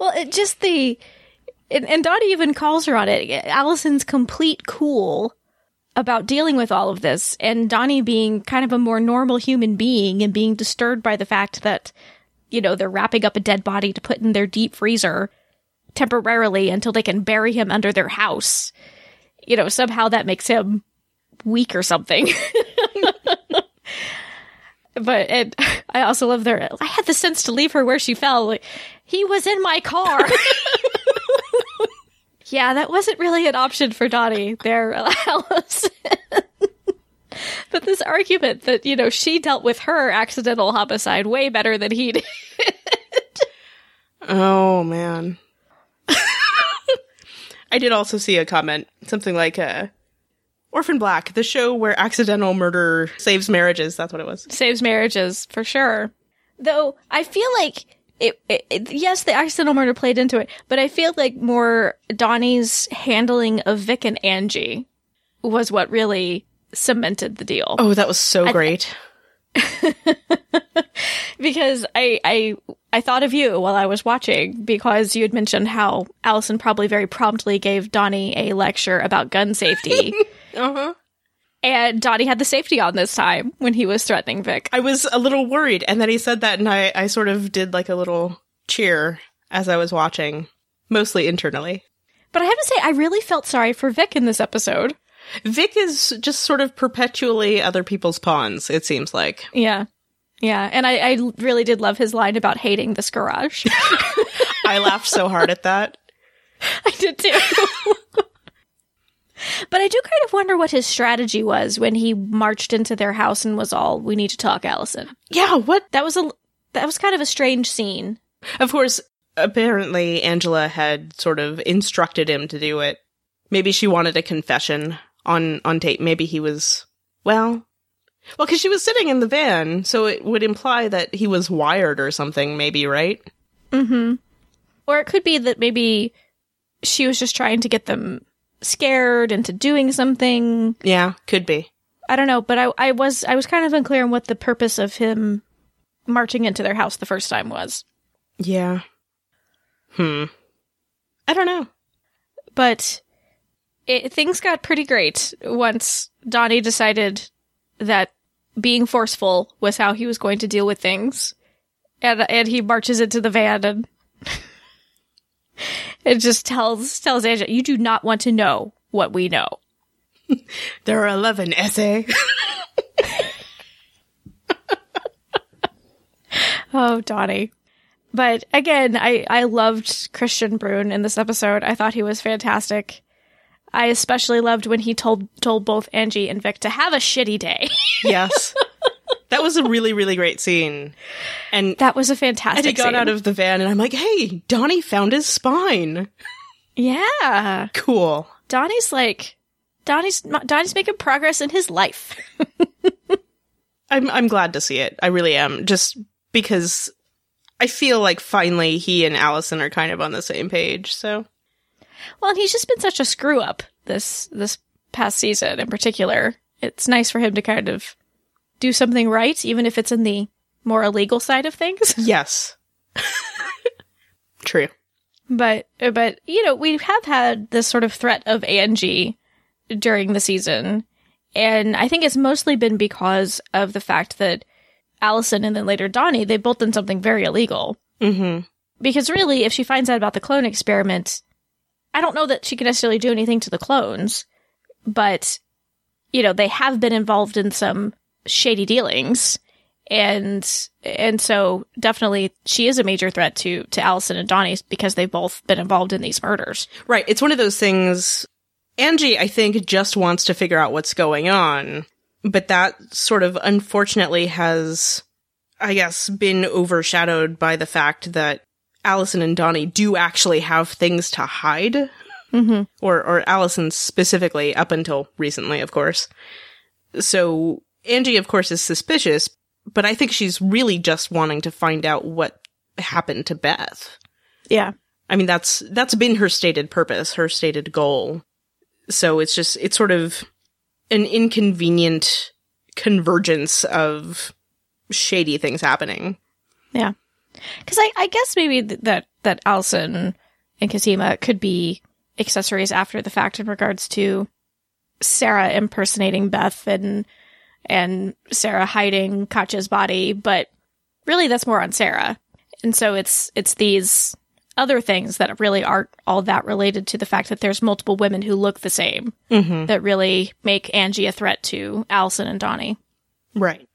well, it just the and, and Donnie even calls her on it. Alison's complete cool about dealing with all of this, and Donnie being kind of a more normal human being and being disturbed by the fact that you know they're wrapping up a dead body to put in their deep freezer temporarily until they can bury him under their house. You know, somehow that makes him weak or something. but and I also love their. I had the sense to leave her where she fell. He was in my car. yeah, that wasn't really an option for Donnie there, Alice. but this argument that you know she dealt with her accidental homicide way better than he did. Oh man. I did also see a comment, something like uh Orphan Black, the show where accidental murder saves marriages, that's what it was. Saves marriages for sure. Though I feel like it, it, yes, the accidental murder played into it, but I feel like more Donnie's handling of Vic and Angie was what really cemented the deal. Oh, that was so great. because I, I I thought of you while I was watching because you had mentioned how Alison probably very promptly gave Donnie a lecture about gun safety. Uh-huh. And Donnie had the safety on this time when he was threatening Vic. I was a little worried and then he said that and I I sort of did like a little cheer as I was watching, mostly internally. But I have to say, I really felt sorry for Vic in this episode. Vic is just sort of perpetually other people's pawns, it seems like. Yeah. Yeah. And I, I really did love his line about hating this garage. I laughed so hard at that. I did too. but I do kind of wonder what his strategy was when he marched into their house and was all, we need to talk, Alison. Yeah, what That was a, that was kind of a strange scene. Of course, apparently Angela had sort of instructed him to do it. Maybe she wanted a confession on on tape. Maybe he was well, well, because she was sitting in the van, so it would imply that he was wired or something. Maybe right? Mm hmm. Or it could be that maybe she was just trying to get them scared into doing something. Yeah, could be. I don't know, but I, I was I was kind of unclear on what the purpose of him marching into their house the first time was. Yeah. Hmm. I don't know. But it, things got pretty great once Donnie decided that being forceful was how he was going to deal with things, and and he marches into the van and it just tells tells Angela, "You do not want to know what we know." There are eleven essay. Oh, Donnie. But again, I, I loved Kristian Bruun in this episode. I thought he was fantastic. I especially loved when he told told both Angie and Vic to have a shitty day. yes. That was a really, really great scene. And that was a fantastic and he got scene. out of the van and I'm like, hey, Donnie found his spine. Yeah. Cool. Donnie's like Donnie's Donnie's making progress in his life. I'm I'm glad to see it. I really am. Just because I feel like finally he and Alison are kind of on the same page. So well, and he's just been such a screw up this this past season in particular. It's nice for him to kind of do something right, even if it's in the more illegal side of things. yes, true. But but you know, we have had this sort of threat of Angie during the season. And I think it's mostly been because of the fact that Alison and then later Donnie, they've both done something very illegal. Mm-hmm. Because really, if she finds out about the clone experiment, I don't know that she can necessarily do anything to the clones. but you know, they have been involved in some shady dealings. And and so definitely she is a major threat to to Alison and Donnie because they've both been involved in these murders. Right. It's one of those things Angie, I think, just wants to figure out what's going on. But that sort of unfortunately has, I guess, been overshadowed by the fact that Alison and Donnie do actually have things to hide. Mm-hmm. Or, or Alison specifically, up until recently, of course. So Angie, of course, is suspicious, but I think she's really just wanting to find out what happened to Beth. Yeah. I mean, that's, that's been her stated purpose, her stated goal. So it's just, it's sort of an inconvenient convergence of shady things happening. Yeah. Cause I, I guess maybe th- that, that Alison and Cosima could be accessories after the fact in regards to Sarah impersonating Beth and, and Sarah hiding Katya's body, but really that's more on Sarah. And so it's, it's these other things that really aren't all that related to the fact that there's multiple women who look the same Mm-hmm. that really make Angie a threat to Alison and Donnie. Right.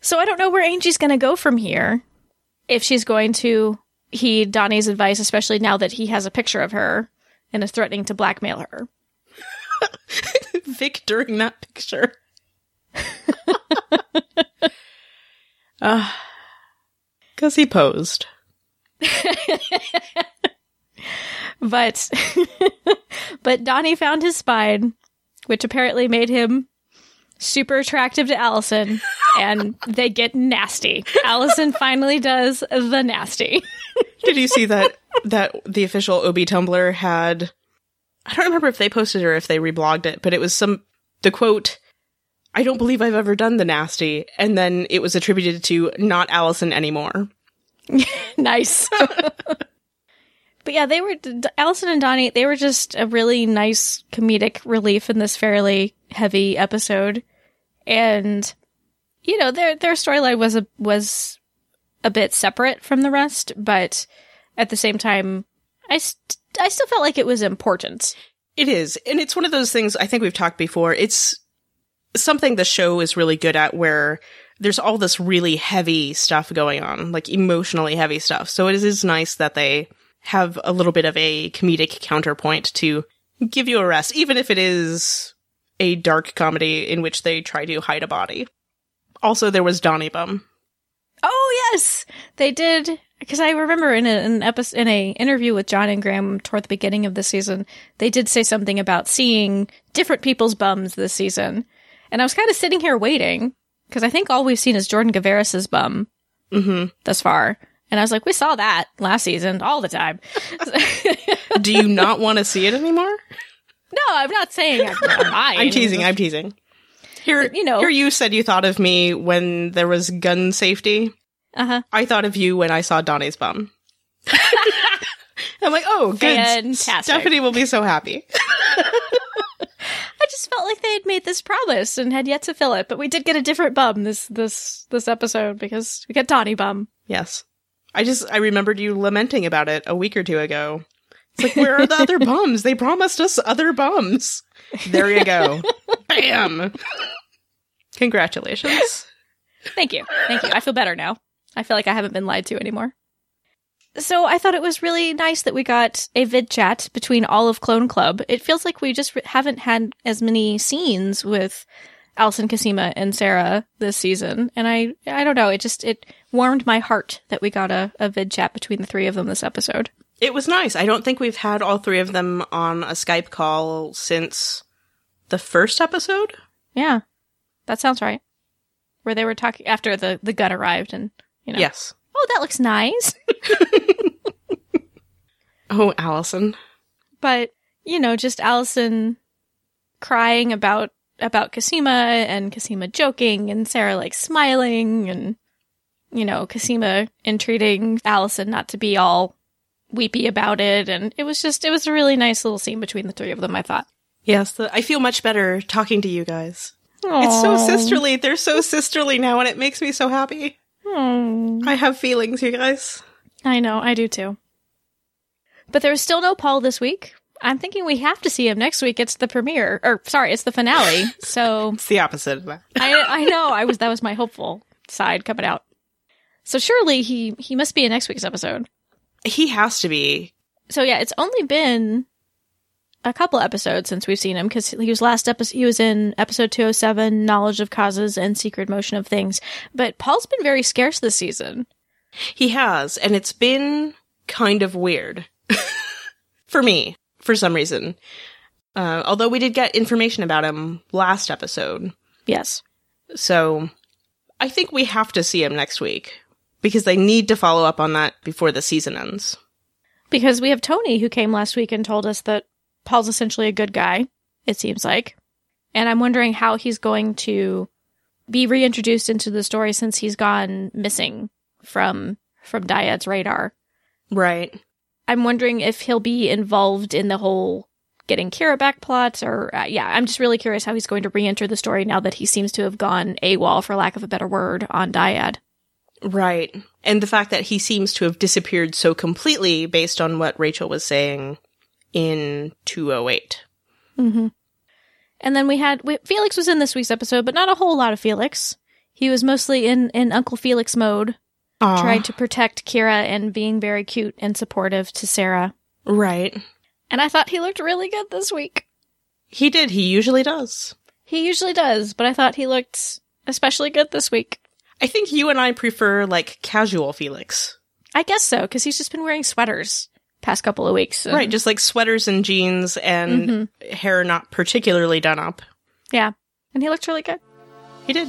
So I don't know where Angie's going to go from here. If she's going to heed Donnie's advice, especially now that he has a picture of her and is threatening to blackmail her. Vic during that picture. uh, Cause he posed. But but Donnie found his spine, which apparently made him super attractive to Alison, and they get nasty. Alison finally does the nasty. Did you see that, that the official OB Tumblr had, I don't remember if they posted or if they reblogged it, but it was some, the quote, I don't believe I've ever done the nasty. And then it was attributed to not Alison anymore. nice. but yeah, they were Alison and Donnie. They were just a really nice comedic relief in this fairly heavy episode, and you know their their storyline was a was a bit separate from the rest, but at the same time, I st- I still felt like it was important. It is. And it's one of those things I think we've talked before. It's something the show is really good at where there's all this really heavy stuff going on, like emotionally heavy stuff. So it is nice that they have a little bit of a comedic counterpoint to give you a rest, even if it is a dark comedy in which they try to hide a body. Also, there was Donnie Bum. Oh yes, they did. Because I remember in an episode, in a interview with John and Graeme toward the beginning of the season, they did say something about seeing different people's bums this season, and I was kind of sitting here waiting because I think all we've seen is Jordan Gavaris's bum hmm thus far, and I was like, we saw that last season all the time. Do you not want to see it anymore? no, I'm not saying I'm, I'm, teasing. I'm teasing. Here, you know- here you said you thought of me when there was gun safety. Uh huh. I thought of you when I saw Donnie's bum. I'm like, oh, good. Fantastic. Stephanie will be so happy. I just felt like they had made this promise and had yet to fill it, but we did get a different bum this this this episode because we got Donnie bum. yes. I just, I remembered you lamenting about it a week or two ago. It's like, where are the other bums? They promised us other bums. There you go. Bam. Congratulations. Thank you. Thank you. I feel better now. I feel like I haven't been lied to anymore. So I thought it was really nice that we got a vid chat between all of Clone Club. It feels like we just haven't had as many scenes with Alison Cosima and Sarah this season. And I, I don't know. It just, it warmed my heart that we got a, a vid chat between the three of them this episode. It was nice. I don't think we've had all three of them on a Skype call since the first episode. Yeah. That sounds right. Where they were talking after the, the gun arrived and, you know. Yes. Oh, that looks nice. Oh, Alison. but you know, just Alison crying about about Cosima and Cosima joking and Sarah like smiling and you know, Cosima entreating Allison not to be all weepy about it and it was just it was a really nice little scene between the three of them, I thought. Yes, the, I feel much better talking to you guys. It's so sisterly. They're so sisterly now, and it makes me so happy. Aw. I have feelings, you guys. I know, I do too. But there's still no Paul this week. I'm thinking we have to see him next week. It's the premiere, or sorry, it's the finale. So It's the opposite of that. I, I know I was that was my hopeful side coming out. So surely he he must be in next week's episode. He has to be. So yeah, it's only been a couple episodes since we've seen him because he was last episode. He was in episode two hundred seven, knowledge of causes and secret motion of things. But Paul's been very scarce this season. He has, and it's been kind of weird for me for some reason. Uh, although we did get information about him last episode, Yes. so I think we have to see him next week because they need to follow up on that before the season ends. Because we have Tony who came last week and told us that Paul's essentially a good guy, it seems like. And I'm wondering how he's going to be reintroduced into the story since he's gone missing from from Dyad's radar. Right. I'm wondering if he'll be involved in the whole getting Kira back plot or uh, yeah, I'm just really curious how he's going to re-enter the story now that he seems to have gone AWOL for lack of a better word on Dyad. Right. And the fact that he seems to have disappeared so completely based on what Rachel was saying in 208. Mm-hmm. And then we had we, Felix was in this week's episode, but not a whole lot of Felix. He was mostly in in Uncle Felix mode, Aw. trying to protect Kira and being very cute and supportive to Sarah. Right. And I thought he looked really good this week. He did. He usually does. He usually does, but I thought he looked especially good this week. I think you and I prefer like casual Felix. I guess so, because he's just been wearing sweaters past couple of weeks. and- Right. Just like sweaters and jeans and mm-hmm. hair not particularly done up. Yeah. And he looked really good. He did.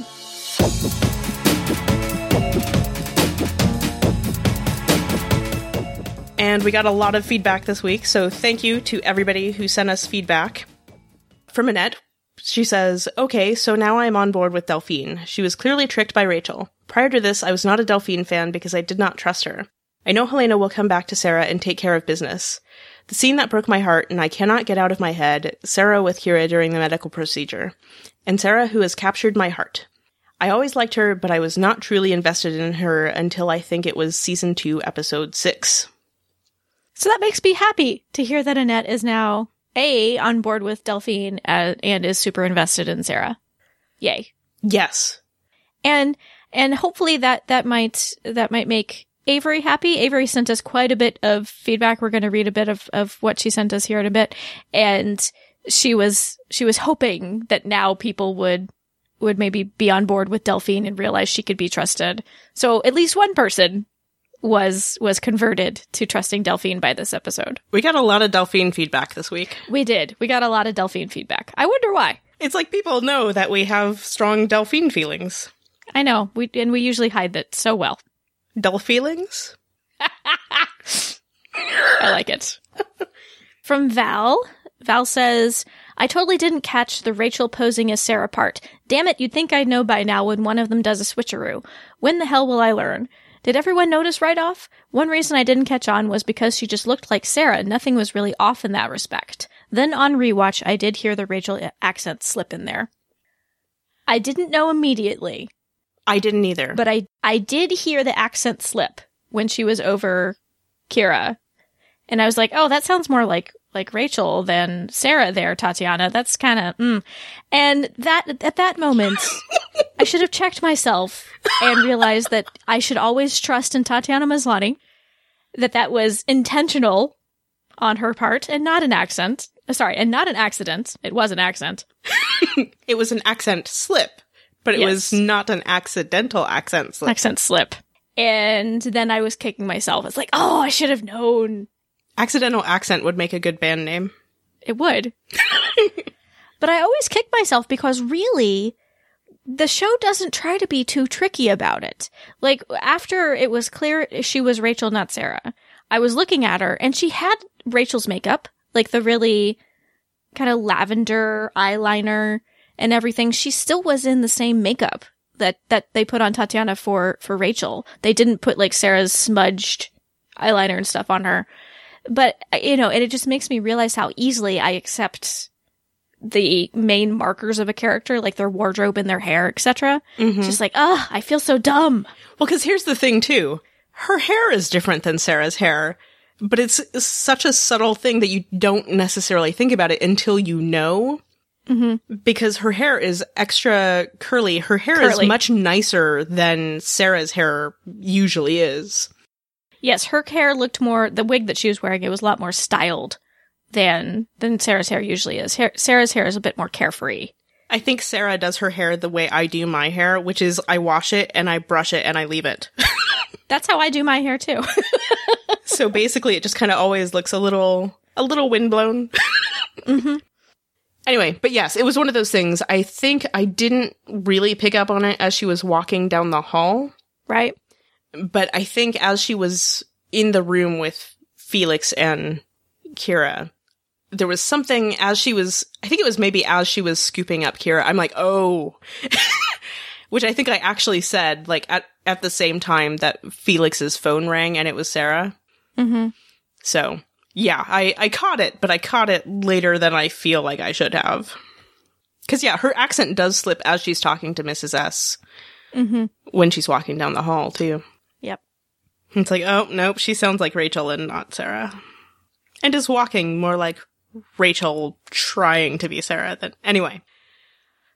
And we got a lot of feedback this week, so thank you to everybody who sent us feedback. From Annette, she says, Okay, so now I'm on board with Delphine. She was clearly tricked by Rachel. Prior to this, I was not a Delphine fan because I did not trust her. I know Helena will come back to Sarah and take care of business. The scene that broke my heart and I cannot get out of my head Sarah with Kira during the medical procedure. And Sarah who has captured my heart. I always liked her, but I was not truly invested in her until I think it was season 2, episode 6. So that makes me happy to hear that Annette is now A, on board with Delphine uh, and is super invested in Sarah. Yay. Yes. and and hopefully that that might that might make Avery happy. Avery sent us quite a bit of feedback. We're going to read a bit of of what she sent us here in a bit, and she was she was hoping that now people would would maybe be on board with Delphine and realize she could be trusted. So at least one person was was converted to trusting Delphine by this episode. We got a lot of Delphine feedback this week. We did. We got a lot of Delphine feedback. I wonder why. It's like people know that we have strong Delphine feelings. I know. We and we usually hide that so well. Delphilings? I like it. From Val, Val says, I totally didn't catch the Rachel posing as Sarah part. Damn it, you'd think I'd know by now when one of them does a switcheroo. When the hell will I learn? Did everyone notice right off? One reason I didn't catch on was because she just looked like Sarah. Nothing was really off in that respect. Then on rewatch, I did hear the Rachel accent slip in there. I didn't know immediately, I didn't either. but I I did hear the accent slip when she was over Kira, and I was like, oh, that sounds more like like Rachel than Sarah there, Tatiana. That's kind of mm. and that at that moment, I should have checked myself and realized that I should always trust in Tatiana Maslany that that was intentional on her part and not an accent. Sorry, and not an accident. It was an accent. it was an accent slip, but it Yes. was not an accidental accent slip. accent slip. And then I was kicking myself. It's like, oh, I should have known. Accidental accent would make a good band name. It would. but I always kick myself because really, the show doesn't try to be too tricky about it. Like, after it was clear she was Rachel, not Sarah, I was looking at her and she had Rachel's makeup, like the really kind of lavender eyeliner and everything. She still was in the same makeup that, that they put on Tatiana for, for Rachel. They didn't put like Sarah's smudged eyeliner and stuff on her. But, you know, and it just makes me realize how easily I accept the main markers of a character, like their wardrobe and their hair, etc. It's just like, ah, I feel so dumb. Well, because here's the thing too. Her hair is different than Sarah's hair. but it's such a subtle thing that you don't necessarily think about it until you know. Mm-hmm. Because her hair is extra curly. Her hair Curly. is much nicer than Sarah's hair usually is. Yes, her hair looked more. The wig that she was wearing, it was a lot more styled than than Sarah's hair usually is. Hair, Sarah's hair is a bit more carefree. I think Sarah does her hair the way I do my hair, which is I wash it and I brush it and I leave it. That's how I do my hair too. so basically it just kind of always looks a little a little windblown. mm-hmm. Anyway, but yes, it was one of those things. I think I didn't really pick up on it as she was walking down the hall, Right. but I think as she was in the room with Felix and Kira, there was something as she was, I think it was maybe as she was scooping up Kira, I'm like, oh, which I think I actually said like at, at the same time that Felix's phone rang and it was Sarah. Mm-hmm. So yeah, I, I caught it, but I caught it later than I feel like I should have. Cause yeah, her accent does slip as she's talking to Mrs. S Mm-hmm. when she's walking down the hall too. Yep. It's like, oh, nope, she sounds like Rachel and not Sarah. And is walking more like Rachel trying to be Sarah than, anyway.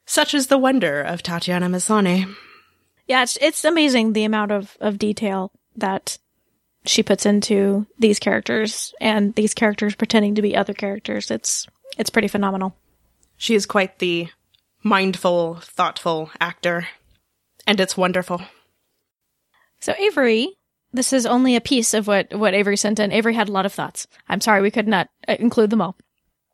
Such is the wonder of Tatiana Maslany. Yeah, it's it's amazing the amount of of detail that she puts into these characters and these characters pretending to be other characters. It's it's pretty phenomenal. She is quite the mindful, thoughtful actor. And it's wonderful. So Avery, this is only a piece of what what Avery sent in. Avery had a lot of thoughts. I'm sorry we could not uh, include them all.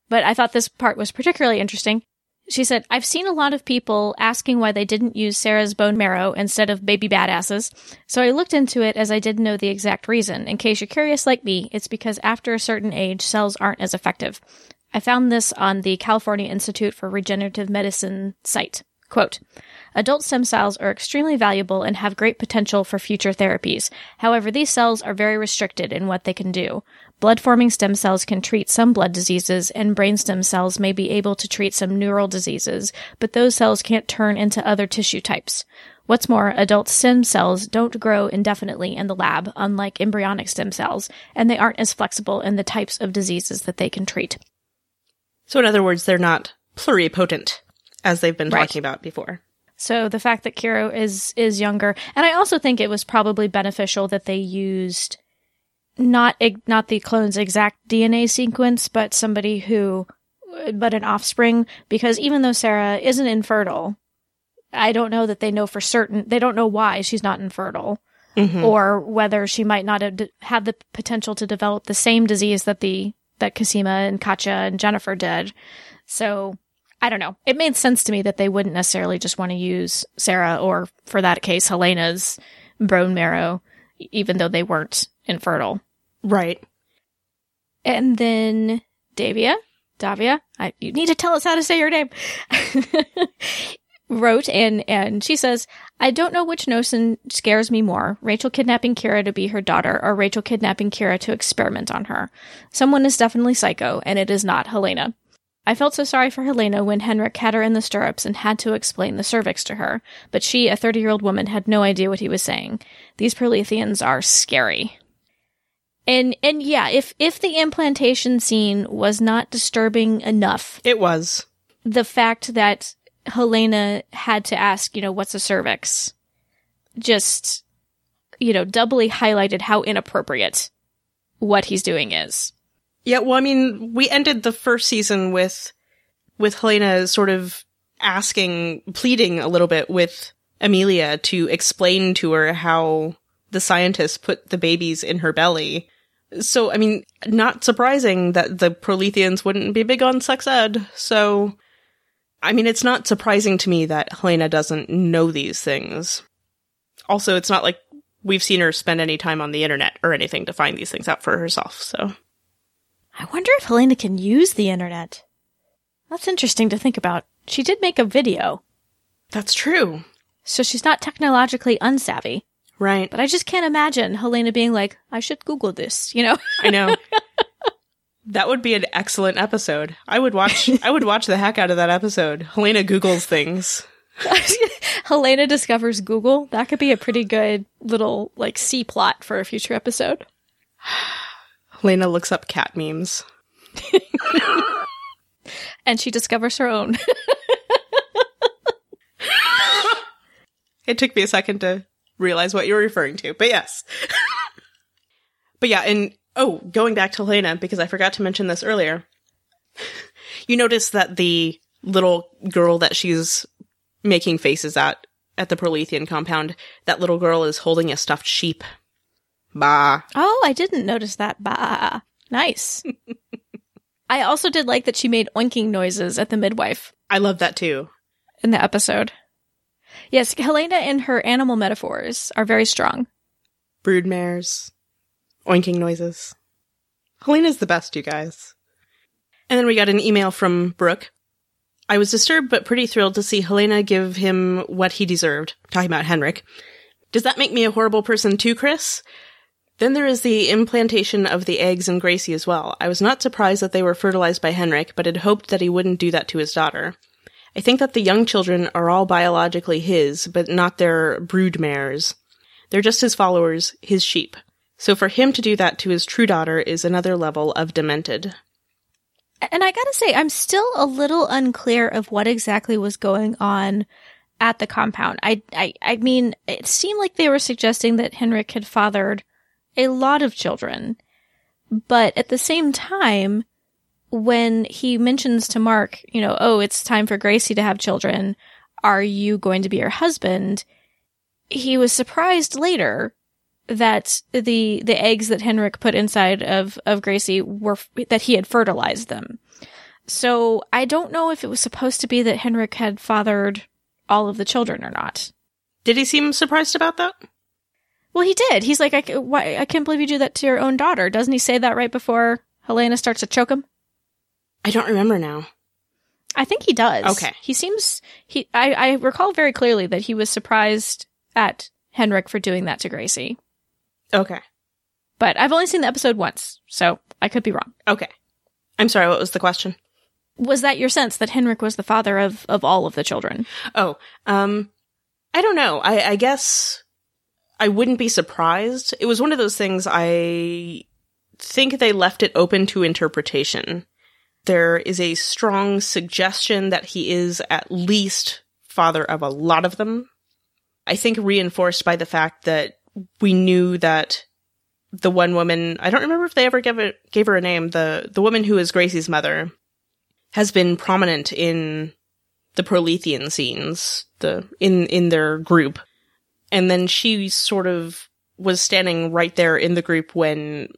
But I thought this part was particularly interesting. She said, I've seen a lot of people asking why they didn't use Sarah's bone marrow instead of baby badasses. So I looked into it as I didn't know the exact reason. In case you're curious like me, it's because after a certain age, cells aren't as effective. I found this on the California Institute for Regenerative Medicine site. Quote, Adult stem cells are extremely valuable and have great potential for future therapies. However, these cells are very restricted in what they can do. Blood forming stem cells can treat some blood diseases, and brain stem cells may be able to treat some neural diseases, but those cells can't turn into other tissue types. What's more, adult stem cells don't grow indefinitely in the lab, unlike embryonic stem cells, and they aren't as flexible in the types of diseases that they can treat. So in other words, they're not pluripotent, as they've been Right. talking about before. So the fact that Kira is is younger, and I also think it was probably beneficial that they used not not the clone's exact DNA sequence, but somebody who, but an offspring, because even though Sarah isn't infertile, I don't know that they know for certain. They don't know why she's not infertile, Mhm. or whether she might not have had the potential to develop the same disease that the that Cosima and Katja and Jennifer did. So I don't know. It made sense to me that they wouldn't necessarily just want to use Sarah or, for that case, Helena's bone marrow, even though they weren't infertile. Right. And then Davia, Davia, I, you need to tell us how to say your name. wrote and and she says, "I don't know which notion scares me more: Rachel kidnapping Kira to be her daughter, or Rachel kidnapping Kira to experiment on her. Someone is definitely psycho, and it is not Helena." I felt so sorry for Helena when Henrik had her in the stirrups and had to explain the cervix to her, but she, a 30 year old woman, had no idea what he was saying. These Proletheans are scary. And, and yeah, if, if the implantation scene was not disturbing enough, It was. the fact that Helena had to ask, you know, what's a cervix, just, you know, doubly highlighted how inappropriate what he's doing is. Yeah, well, I mean, we ended the first season with with Helena sort of asking, pleading a little bit with Amelia to explain to her how the scientists put the babies in her belly. So, I mean, not surprising that the Proletheans wouldn't be big on sex ed. So, I mean, it's not surprising to me that Helena doesn't know these things. Also, it's not like we've seen her spend any time on the internet or anything to find these things out for herself. So, I wonder if Helena can use the internet. That's interesting to think about. She did make a video, that's true. so she's not technologically unsavvy. Right. But I just can't imagine Helena being like, I should Google this, you know? I know. that would be an excellent episode. I would watch I would watch the heck out of that episode. Helena Googles things. Helena discovers Google. That could be a pretty good little, like, C plot for a future episode. Helena looks up cat memes. And she discovers her own. It took me a second to realize what you were referring to, but yes. but yeah, and oh, going back to Helena, because I forgot to mention this earlier. You notice that the little girl that she's making faces at at the Prolethean compound, that little girl is holding a stuffed sheep. Bah. oh, I didn't notice that. Bah. Nice. I also did like that she made oinking noises at the midwife I love that too. in the episode. Yes, Helena and her animal metaphors are very strong. Broodmares. Oinking noises. Helena's the best, you guys. And then we got an email from Brooke. I was disturbed but pretty thrilled to see Helena give him what he deserved. Talking about Henrik. Does that make me a horrible person too, Chris? Then there is the implantation of the eggs in Gracie as well. I was not surprised that they were fertilized by Henrik, but had hoped that he wouldn't do that to his daughter. I think that the young children are all biologically his, but not their broodmares. They're just his followers, his sheep. So for him to do that to his true daughter is another level of demented. And I gotta say, I'm still a little unclear of what exactly was going on at the compound. I, I, I mean, it seemed like they were suggesting that Henrik had fathered a lot of children. But at the same time, when he mentions to Mark, you know, oh, it's time for Gracie to have children. Are you going to be her husband? He was surprised later that the the eggs that Henrik put inside of of Gracie were that he had fertilized them. So I don't know if it was supposed to be that Henrik had fathered all of the children or not. Did he seem surprised about that? Well, he did. He's like, I, why, I can't believe you do that to your own daughter. Doesn't he say that right before Helena starts to choke him? I don't remember now. I think he does. Okay. He seems he. I, I recall very clearly that he was surprised at Henrik for doing that to Gracie. Okay. But I've only seen the episode once, so I could be wrong. Okay. I'm sorry, what was the question? Was that your sense that Henrik was the father of of all of the children? Oh, um, I don't know. I, I guess I wouldn't be surprised. It was one of those things I think they left it open to interpretation. There is a strong suggestion that he is at least father of a lot of them. I think reinforced by the fact that we knew that the one woman, I don't remember if they ever gave it, gave her a name, the, the woman who is Gracie's mother has been prominent in the Prolethean scenes, the, in, in their group. And then she sort of was standing right there in the group when,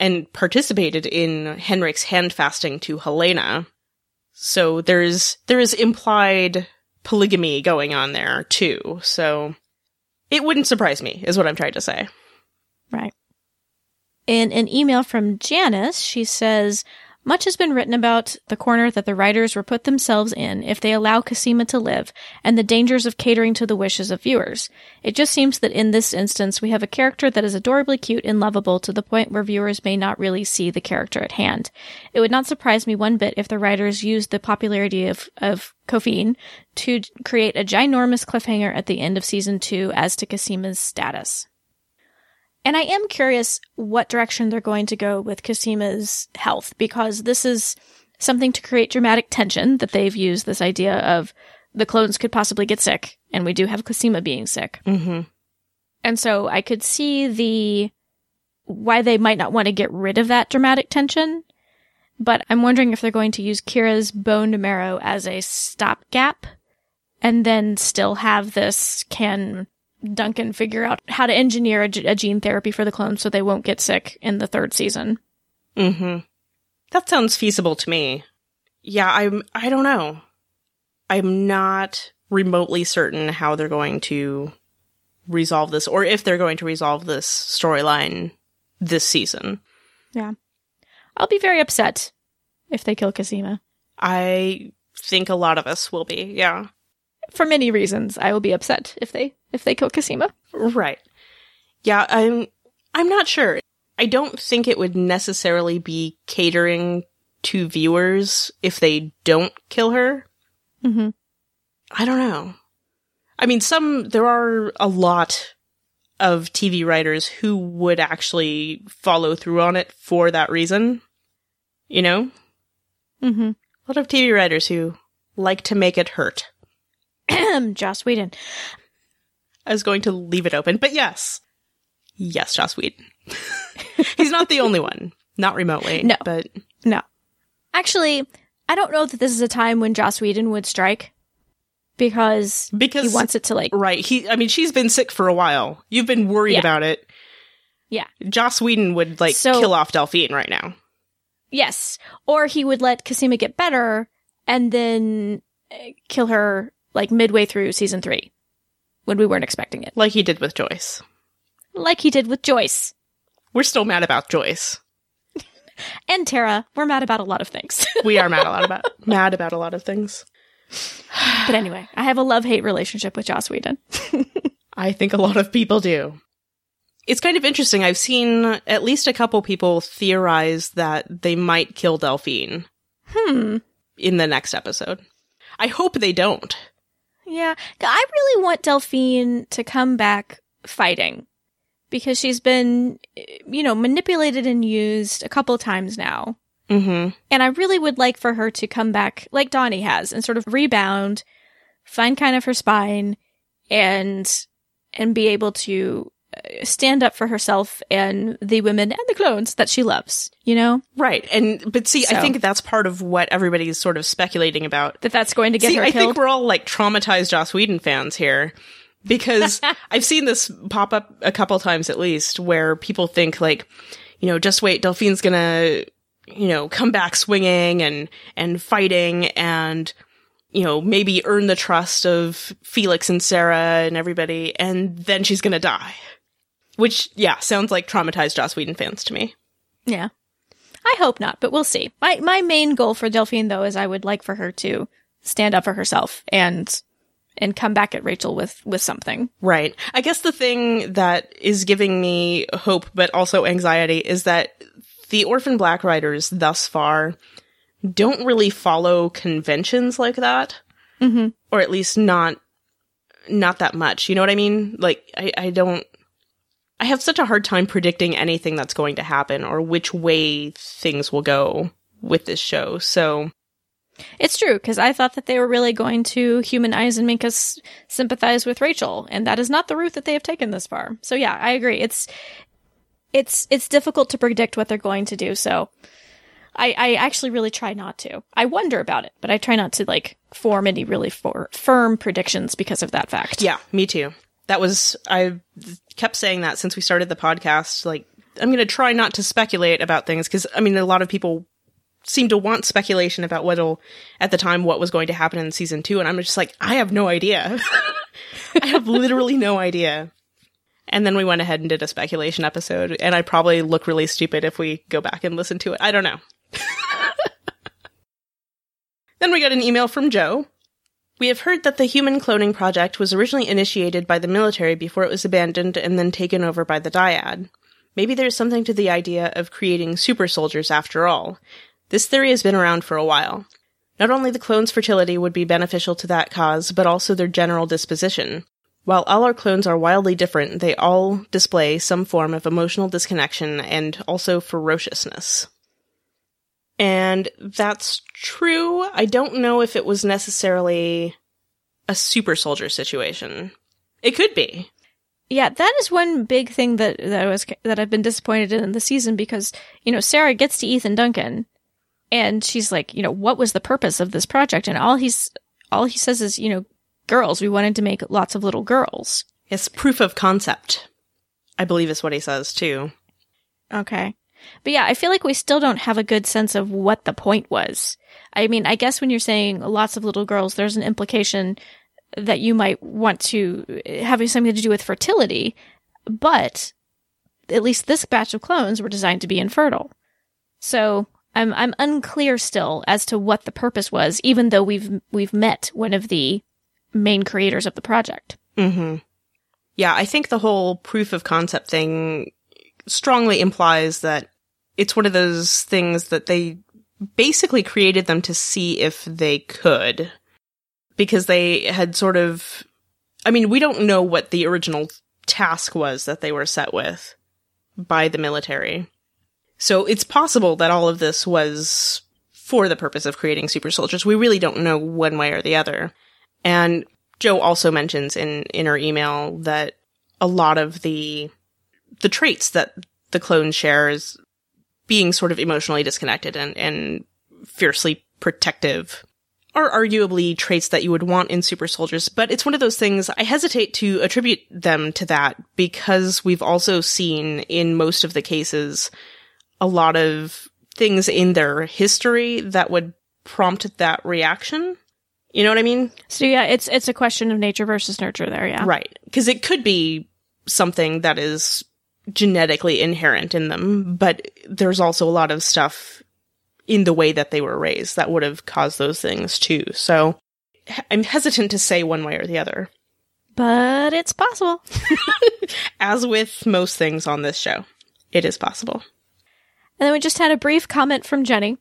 and participated in Henrik's hand fasting to Helena. So there's, there is implied polygamy going on there too. So it wouldn't surprise me, is what I'm trying to say. Right. In an email from Janice, she says, much has been written about the corner that the writers will put themselves in if they allow Cosima to live, and the dangers of catering to the wishes of viewers. It just seems that in this instance, we have a character that is adorably cute and lovable to the point where viewers may not really see the character at hand. It would not surprise me one bit if the writers used the popularity of, of Cophine to create a ginormous cliffhanger at the end of season two as to Cosima's status. And I am curious what direction they're going to go with Cosima's health because this is something to create dramatic tension that they've used this idea of the clones could possibly get sick and we do have Cosima being sick. Mm-hmm. And so I could see the why they might not want to get rid of that dramatic tension. But I'm wondering if they're going to use Kira's bone marrow as a stopgap and then still have this can Duncan figure out how to engineer a, g- a gene therapy for the clones so they won't get sick in the third season. Mm-hmm. That sounds feasible to me. Yeah, I'm, I don't know. I'm not remotely certain how they're going to resolve this or if they're going to resolve this storyline this season. Yeah, I'll be very upset if they kill Cosima. I think a lot of us will be. Yeah. For many reasons, I will be upset if they if they kill Cosima. Right. Yeah, I'm I'm not sure. I don't think it would necessarily be catering to viewers if they don't kill her. Mm-hmm. I don't know. I mean, some there are a lot of TV writers who would actually follow through on it for that reason. You know? Mm-hmm. A lot of TV writers who like to make it hurt. Joss Whedon. I was going to leave it open, but yes. Yes, Joss Whedon. He's not the only one. Not remotely. No. But No. Actually, I don't know that this is a time when Joss Whedon would strike because because he wants it to like Right. He I mean she's been sick for a while. You've been worried Yeah. about it. Yeah. Joss Whedon would like So- kill off Delphine right now. yes, or he would let Cosima get better and then uh, kill her like midway through season 3 when we weren't expecting it. Like he did with Joyce. Like he did with Joyce We're still mad about Joyce. and Tara. We're mad about a lot of things. We are mad a lot about mad about a lot of things. but anyway, I have a love-hate relationship with Joss Whedon. I think a lot of people do. It's kind of interesting. I've seen at least a couple people theorize that they might kill Delphine Hmm. in the next episode. I hope they don't. Yeah, I really want Delphine to come back fighting because she's been, you know, manipulated and used a couple times now. Mm-hmm. And I really would like for her to come back like Donnie has and sort of rebound, find kind of her spine and and be able to stand up for herself and the women and the clones that she loves, you know? Right. And but see, I think that's part of what everybody's sort of speculating about. That that's going to get see, her I killed. think we're all like traumatized Joss Whedon fans here because I've seen this pop up a couple times at least where people think like, you know, just wait, Delphine's gonna, you know, come back swinging and and fighting and you know, maybe earn the trust of Felix and Sarah and everybody, and then she's gonna die. Which, yeah, sounds like traumatized Joss Whedon fans to me. Yeah. I hope not, but we'll see. My my main goal for Delphine though is I would like for her to stand up for herself and and come back at Rachel with with something. Right. I guess the thing that is giving me hope, but also anxiety, is that the Orphan Black writers thus far don't really follow conventions like that, Mm-hmm. or at least not not that much. You know what I mean? Like I, I don't. I have such a hard time predicting anything that's going to happen or which way things will go with this show. So It's true because I thought that they were really going to humanize and make us sympathize with Rachel, and that is not the route that they have taken this far. So yeah, I agree. It's it's it's difficult to predict what they're going to do. So I I actually really try not to. I wonder about it, but I try not to like form any really for, firm predictions because of that fact. Yeah, me too. That was I kept saying that since we started the podcast. Like I'm going to try not to speculate about things because I mean a lot of people seem to want speculation about what'll at the time what was going to happen in season two, and I'm just like I have no idea. I have literally no idea. And then we went ahead and did a speculation episode, and I probably look really stupid if we go back and listen to it. I don't know. then we got an email from Joe. We have heard that the human cloning project was originally initiated by the military before it was abandoned and then taken over by the dyad. Maybe there's something to the idea of creating super soldiers after all. This theory has been around for a while. Not only the clones' fertility would be beneficial to that cause, but also their general disposition. While all our clones are wildly different, they all display some form of emotional disconnection and also ferociousness. And that's true. I don't know if it was necessarily a super soldier situation. It could be. Yeah, that is one big thing that that I was that I've been disappointed in the season because you know Sarah gets to Ethan Duncan, and she's like, you know, what was the purpose of this project? And all he's all he says is, you know, girls. We wanted to make lots of little girls. It's proof of concept. I believe is what he says too. Okay. But yeah, I feel like we still don't have a good sense of what the point was. I mean, I guess when you're saying lots of little girls, there's an implication that you might want to have something to do with fertility, but at least this batch of clones were designed to be infertile. So I'm I'm unclear still as to what the purpose was, even though we've we've met one of the main creators of the project. Mm-hmm. Yeah, I think the whole proof of concept thing strongly implies that it's one of those things that they basically created them to see if they could. Because they had sort of, I mean, we don't know what the original task was that they were set with by the military. So it's possible that all of this was for the purpose of creating super soldiers. We really don't know one way or the other. And Joe also mentions in, in her email that a lot of the, the traits that the clones share is being sort of emotionally disconnected and, and fiercely protective are arguably traits that you would want in super soldiers, but it's one of those things I hesitate to attribute them to that because we've also seen in most of the cases a lot of things in their history that would prompt that reaction. You know what I mean? So yeah, it's it's a question of nature versus nurture there, yeah. Right. Because it could be something that is genetically inherent in them, but there's also a lot of stuff in the way that they were raised that would have caused those things too. So I'm hesitant to say one way or the other. But it's possible. As with most things on this show, it is possible. And then we just had a brief comment from Jenny,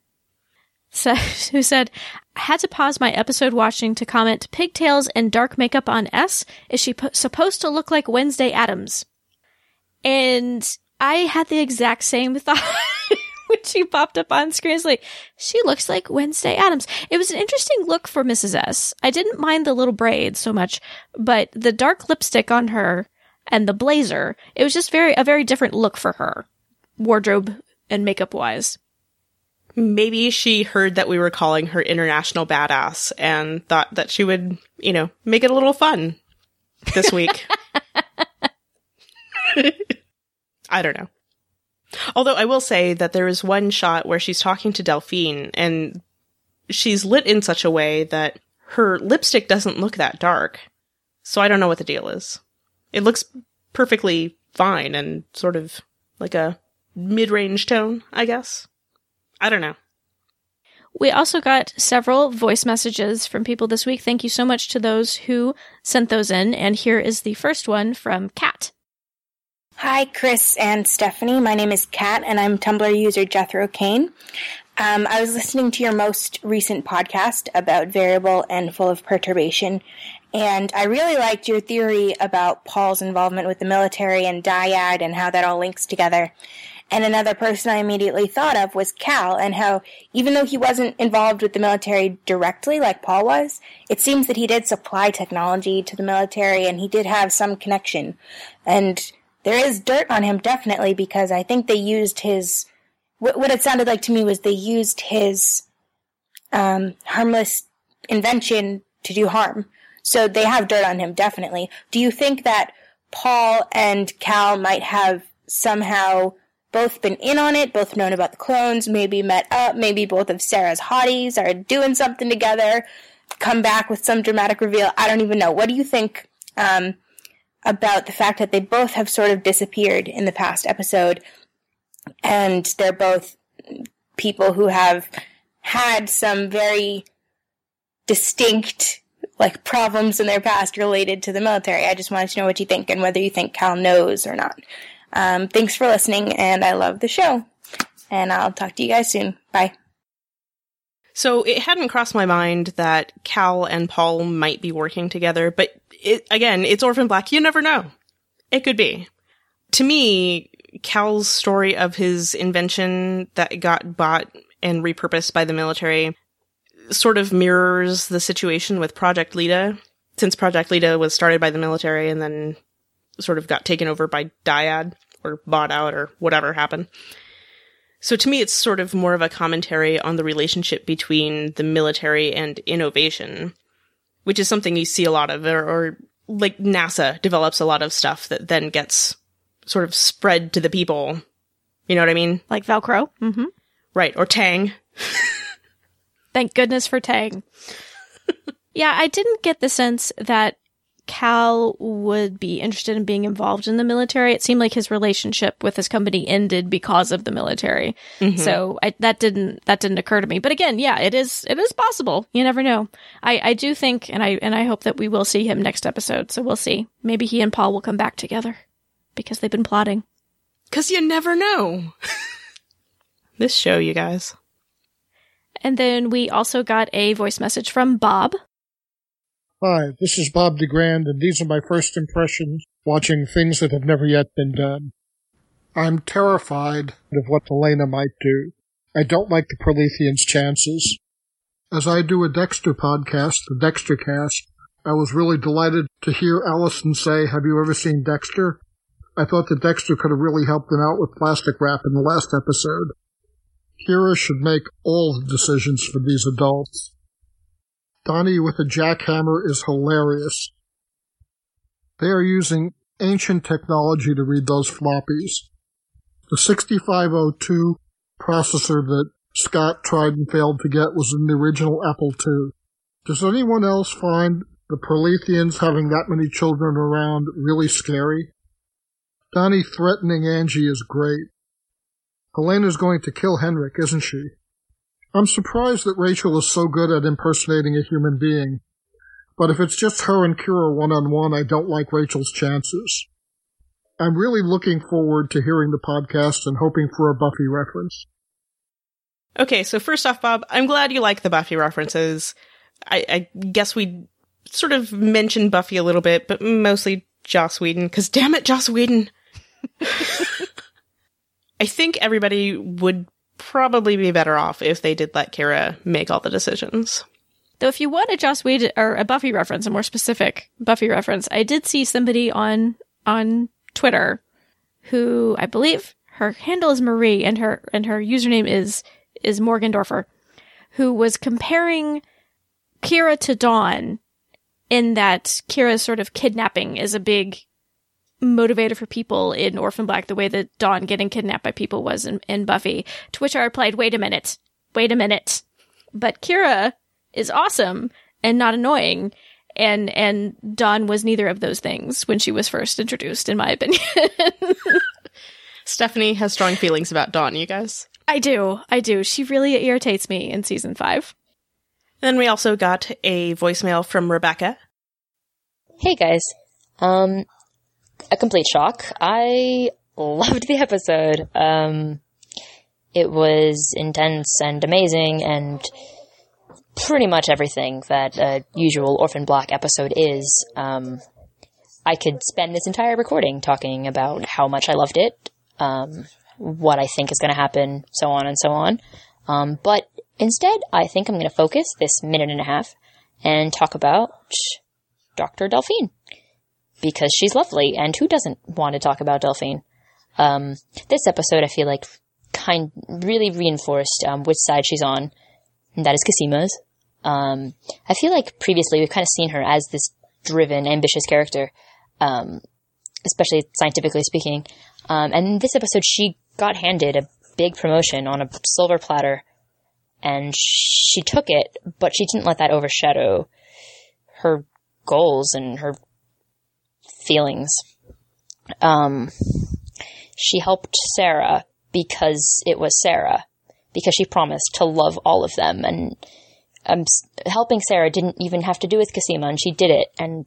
so, who said, I had to pause my episode watching to comment pigtails and dark makeup on S. Is she po- supposed to look like Wednesday Addams? And I had the exact same thought when she popped up on screen. It's like, she looks like Wednesday Addams. It was an interesting look for Mrs. S. I didn't mind the little braids so much, but the dark lipstick on her and the blazer, it was just very, a very different look for her, wardrobe and makeup wise. Maybe she heard that we were calling her international badass and thought that she would, you know, make it a little fun this week. I don't know. Although I will say that there is one shot where she's talking to Delphine and she's lit in such a way that her lipstick doesn't look that dark. So I don't know what the deal is. It looks perfectly fine and sort of like a mid-range tone, I guess. I don't know. We also got several voice messages from people this week. Thank you so much to those who sent those in. And here is the first one from Kat. Hi, Chris and Stephanie. My name is Kat, and I'm Tumblr user Jethro Kane. Um, I was listening to your most recent podcast about variable and full of perturbation, and I really liked your theory about Paul's involvement with the military and Dyad and how that all links together. And another person I immediately thought of was Cal, and how even though he wasn't involved with the military directly like Paul was, it seems that he did supply technology to the military and he did have some connection. And there is dirt on him definitely because I think they used his what, what it sounded like to me was they used his um, harmless invention to do harm. So they have dirt on him definitely. Do you think that Paul and Cal might have somehow both been in on it, both known about the clones, maybe met up, maybe both of Sarah's hotties are doing something together, come back with some dramatic reveal. I don't even know. What do you think um, about the fact that they both have sort of disappeared in the past episode, and they're both people who have had some very distinct like problems in their past related to the military. I just wanted to know what you think and whether you think Cal knows or not. Um, thanks for listening, and I love the show. And I'll talk to you guys soon. Bye. So it hadn't crossed my mind that Cal and Paul might be working together, but it, again, it's Orphan Black. You never know. It could be. To me, Cal's story of his invention that got bought and repurposed by the military sort of mirrors the situation with Project Leda, since Project Leda was started by the military and then sort of got taken over by Dyad or bought out or whatever happened. So to me, it's sort of more of a commentary on the relationship between the military and innovation, which is something you see a lot of, or, or like NASA develops a lot of stuff that then gets sort of spread to the people. You know what I mean? Like Velcro. Mm-hmm. Right. Or Tang. Thank goodness for Tang. yeah, I didn't get the sense that Cal would be interested in being involved in the military. It seemed like his relationship with his company ended because of the military. Mm-hmm. So I, that didn't that didn't occur to me. But again, yeah, it is it is possible. You never know. I I do think, and I and I hope that we will see him next episode. So we'll see. Maybe he and Paul will come back together because they've been plotting. Because you never know. this show, you guys. And then we also got a voice message from Bob, Hi, this is Bob DeGrand, and these are my first impressions watching things that have never yet been done. I'm terrified of what Helena might do. I don't like the Proletheans' chances. As I do a Dexter podcast, the Dexter Cast, I was really delighted to hear Alison say, Have you ever seen Dexter? I thought that Dexter could have really helped them out with plastic wrap in the last episode. Kira should make all the decisions for these adults. Donnie with a jackhammer is hilarious. They are using ancient technology to read those floppies. The 6502 processor that Scott tried and failed to get was in the original Apple II. Does anyone else find the Proletheans having that many children around really scary? Donnie threatening Angie is great. Helena's going to kill Henrik, isn't she? I'm surprised that Rachel is so good at impersonating a human being. But if it's just her and Kira one on one, I don't like Rachel's chances. I'm really looking forward to hearing the podcast and hoping for a Buffy reference. Okay, so first off, Bob, I'm glad you like the Buffy references. I, I guess we sort of mentioned Buffy a little bit, but mostly Joss Whedon, because damn it, Joss Whedon! I think everybody would probably be better off if they did let Kira make all the decisions. Though, if you want a Joss Whedon or a Buffy reference, a more specific Buffy reference, I did see somebody on on Twitter who I believe her handle is Marie and her and her username is is Morgendorfer, who was comparing Kira to Dawn in that Kira's sort of kidnapping is a big motivator for people in Orphan Black the way that Dawn getting kidnapped by people was in, in Buffy. To which I replied, wait a minute. Wait a minute. But Kira is awesome and not annoying. And, and Dawn was neither of those things when she was first introduced, in my opinion. Stephanie has strong feelings about Dawn, you guys. I do. I do. She really irritates me in season five. Then we also got a voicemail from Rebecca. Hey guys. Um, a complete shock. I loved the episode. Um, it was intense and amazing and pretty much everything that a usual Orphan Black episode is. Um, I could spend this entire recording talking about how much I loved it, um, what I think is going to happen, so on and so on. Um, but instead, I think I'm going to focus this minute and a half and talk about Dr. Delphine because she's lovely, and who doesn't want to talk about Delphine? Um, this episode, I feel like, kind really reinforced um, which side she's on, and that is Cosima's. Um, I feel like previously we've kind of seen her as this driven, ambitious character, um, especially scientifically speaking. Um, and this episode, she got handed a big promotion on a silver platter, and she took it, but she didn't let that overshadow her goals and her feelings. Um, she helped Sarah because it was Sarah, because she promised to love all of them, and um, helping Sarah didn't even have to do with Cosima, and she did it, and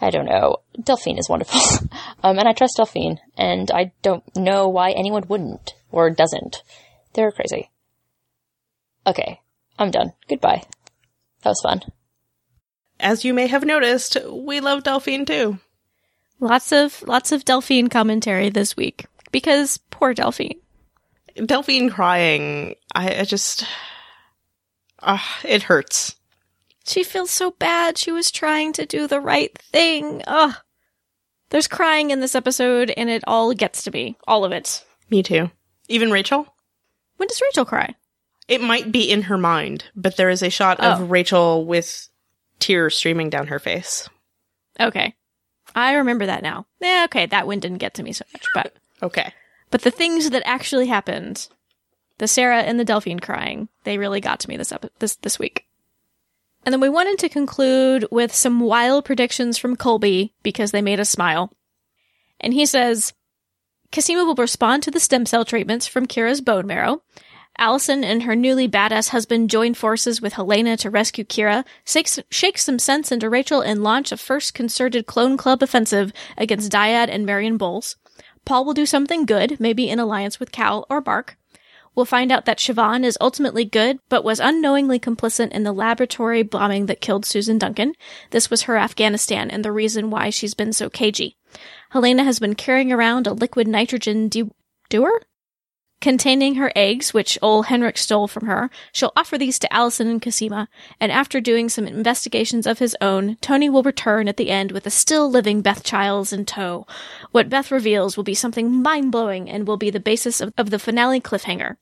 I don't know. Delphine is wonderful. um, and I trust Delphine, and I don't know why anyone wouldn't, or doesn't. They're crazy. Okay, I'm done. Goodbye. That was fun. As you may have noticed, we love Delphine too. Lots of lots of Delphine commentary this week because poor Delphine. Delphine crying, I, I just, uh, it hurts. She feels so bad. She was trying to do the right thing. Ugh. There's crying in this episode, and it all gets to me. All of it. Me too. Even Rachel? When does Rachel cry? It might be in her mind, but there is a shot of Oh. Rachel with tears streaming down her face. Okay. I remember that now. Yeah, okay, that one didn't get to me so much, but Okay. but the things that actually happened, the Sarah and the Delphine crying, they really got to me this epi- this this week. And then we wanted to conclude with some wild predictions from Colby because they made us smile. And he says, Cosima will respond to the stem cell treatments from Kira's bone marrow. Alison and her newly badass husband join forces with Helena to rescue Kira, shake, some sense into Rachel, and launch a first concerted clone club offensive against Dyad and Marion Bowles. Paul will do something good, maybe in alliance with Cal or Bark. We'll find out that Siobhan is ultimately good, but was unknowingly complicit in the laboratory bombing that killed Susan Duncan. This was her Afghanistan and the reason why she's been so cagey. Helena has been carrying around a liquid nitrogen de- doer? Containing her eggs, which old Henrik stole from her, she'll offer these to Alison and Cosima, and after doing some investigations of his own, Tony will return at the end with a still living Beth Childs in tow. What Beth reveals will be something mind blowing and will be the basis of, of the finale cliffhanger.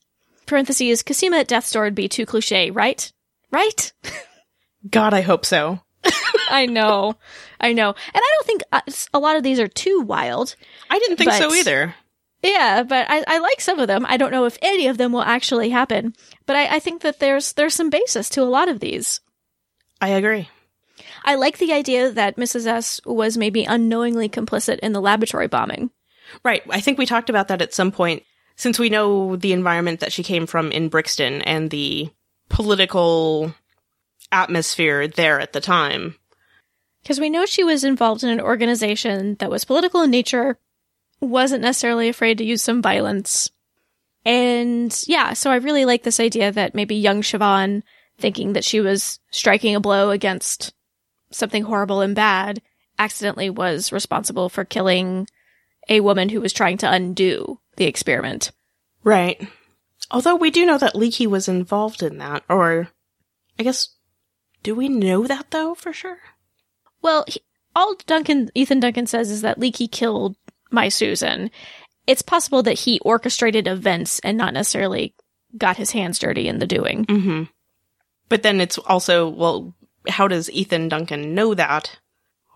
Parentheses, Cosima at Death's Door would be too cliche, right? Right? God, I hope so. I know. I know. And I don't think uh, a lot of these are too wild. I didn't think so either. Yeah, but I, I like some of them. I don't know if any of them will actually happen, but I, I think that there's there's some basis to a lot of these. I agree. I like the idea that Mrs. S was maybe unknowingly complicit in the laboratory bombing. Right. I think we talked about that at some point since we know the environment that she came from in Brixton and the political atmosphere there at the time. Because we know she was involved in an organization that was political in nature, wasn't necessarily afraid to use some violence. And yeah, so I really like this idea that maybe young Siobhan, thinking that she was striking a blow against something horrible and bad, accidentally was responsible for killing a woman who was trying to undo the experiment. Right. Although we do know that Leekie was involved in that, or I guess, do we know that though for sure? Well, he, all Duncan, Ethan Duncan says is that Leekie killed my Susan. It's possible that he orchestrated events and not necessarily got his hands dirty in the doing. Mm-hmm. But then it's also, well, how does Ethan Duncan know that?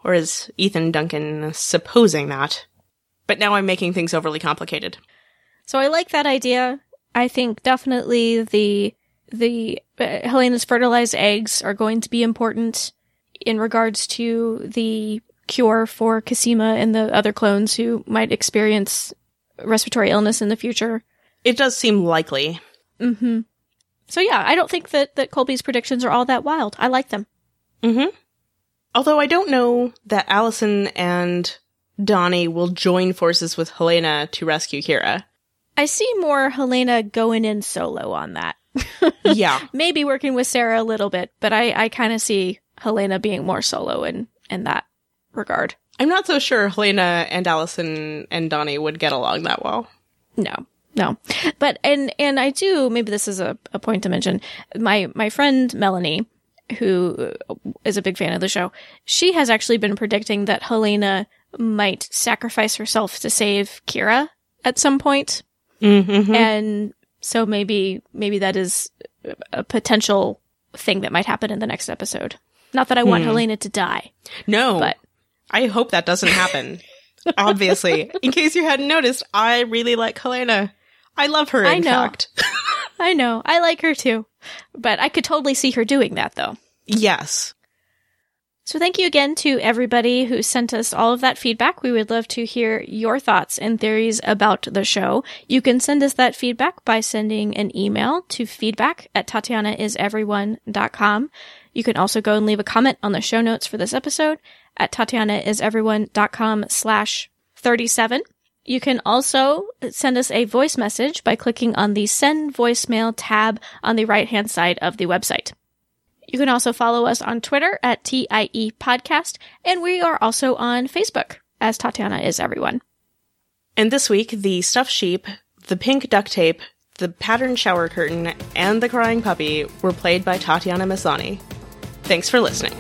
Or is Ethan Duncan supposing that? But now I'm making things overly complicated. So I like that idea. I think definitely the the uh, Helena's fertilized eggs are going to be important in regards to the cure for Cosima and the other clones who might experience respiratory illness in the future. It does seem likely. Mm-hmm. So yeah, I don't think that that Colby's predictions are all that wild. I like them. Mm-hmm. Although I don't know that Alison and Donnie will join forces with Helena to rescue Kira. I see more Helena going in solo on that. yeah. Maybe working with Sarah a little bit, but I, I kind of see Helena being more solo in, in that regard. I'm not so sure Helena and Alison and Donnie would get along that well. No, no. But, and, and I do, maybe this is a, a point to mention. My, my friend Melanie, who is a big fan of the show, she has actually been predicting that Helena might sacrifice herself to save Kira at some point. Mm-hmm. And so maybe, maybe that is a potential thing that might happen in the next episode. Not that I want Hmm. Helena to die, No, but I hope that doesn't happen. Obviously, in case you hadn't noticed, I really like Helena. I love her. In I know. fact, I know I like her too. But I could totally see her doing that though. yes. So thank you again to everybody who sent us all of that feedback. We would love to hear your thoughts and theories about the show. You can send us that feedback by sending an email to feedback at tatianaiseveryone.com. You can also go and leave a comment on the show notes for this episode at tatianaiseveryone.com slash 37. You can also send us a voice message by clicking on the send voicemail tab on the right hand side of the website. You can also follow us on Twitter at TIE Podcast, and we are also on Facebook as Tatiana is everyone. And this week, the stuffed sheep, the pink duct tape, the patterned shower curtain, and the crying puppy were played by Tatiana Maslany. Thanks for listening.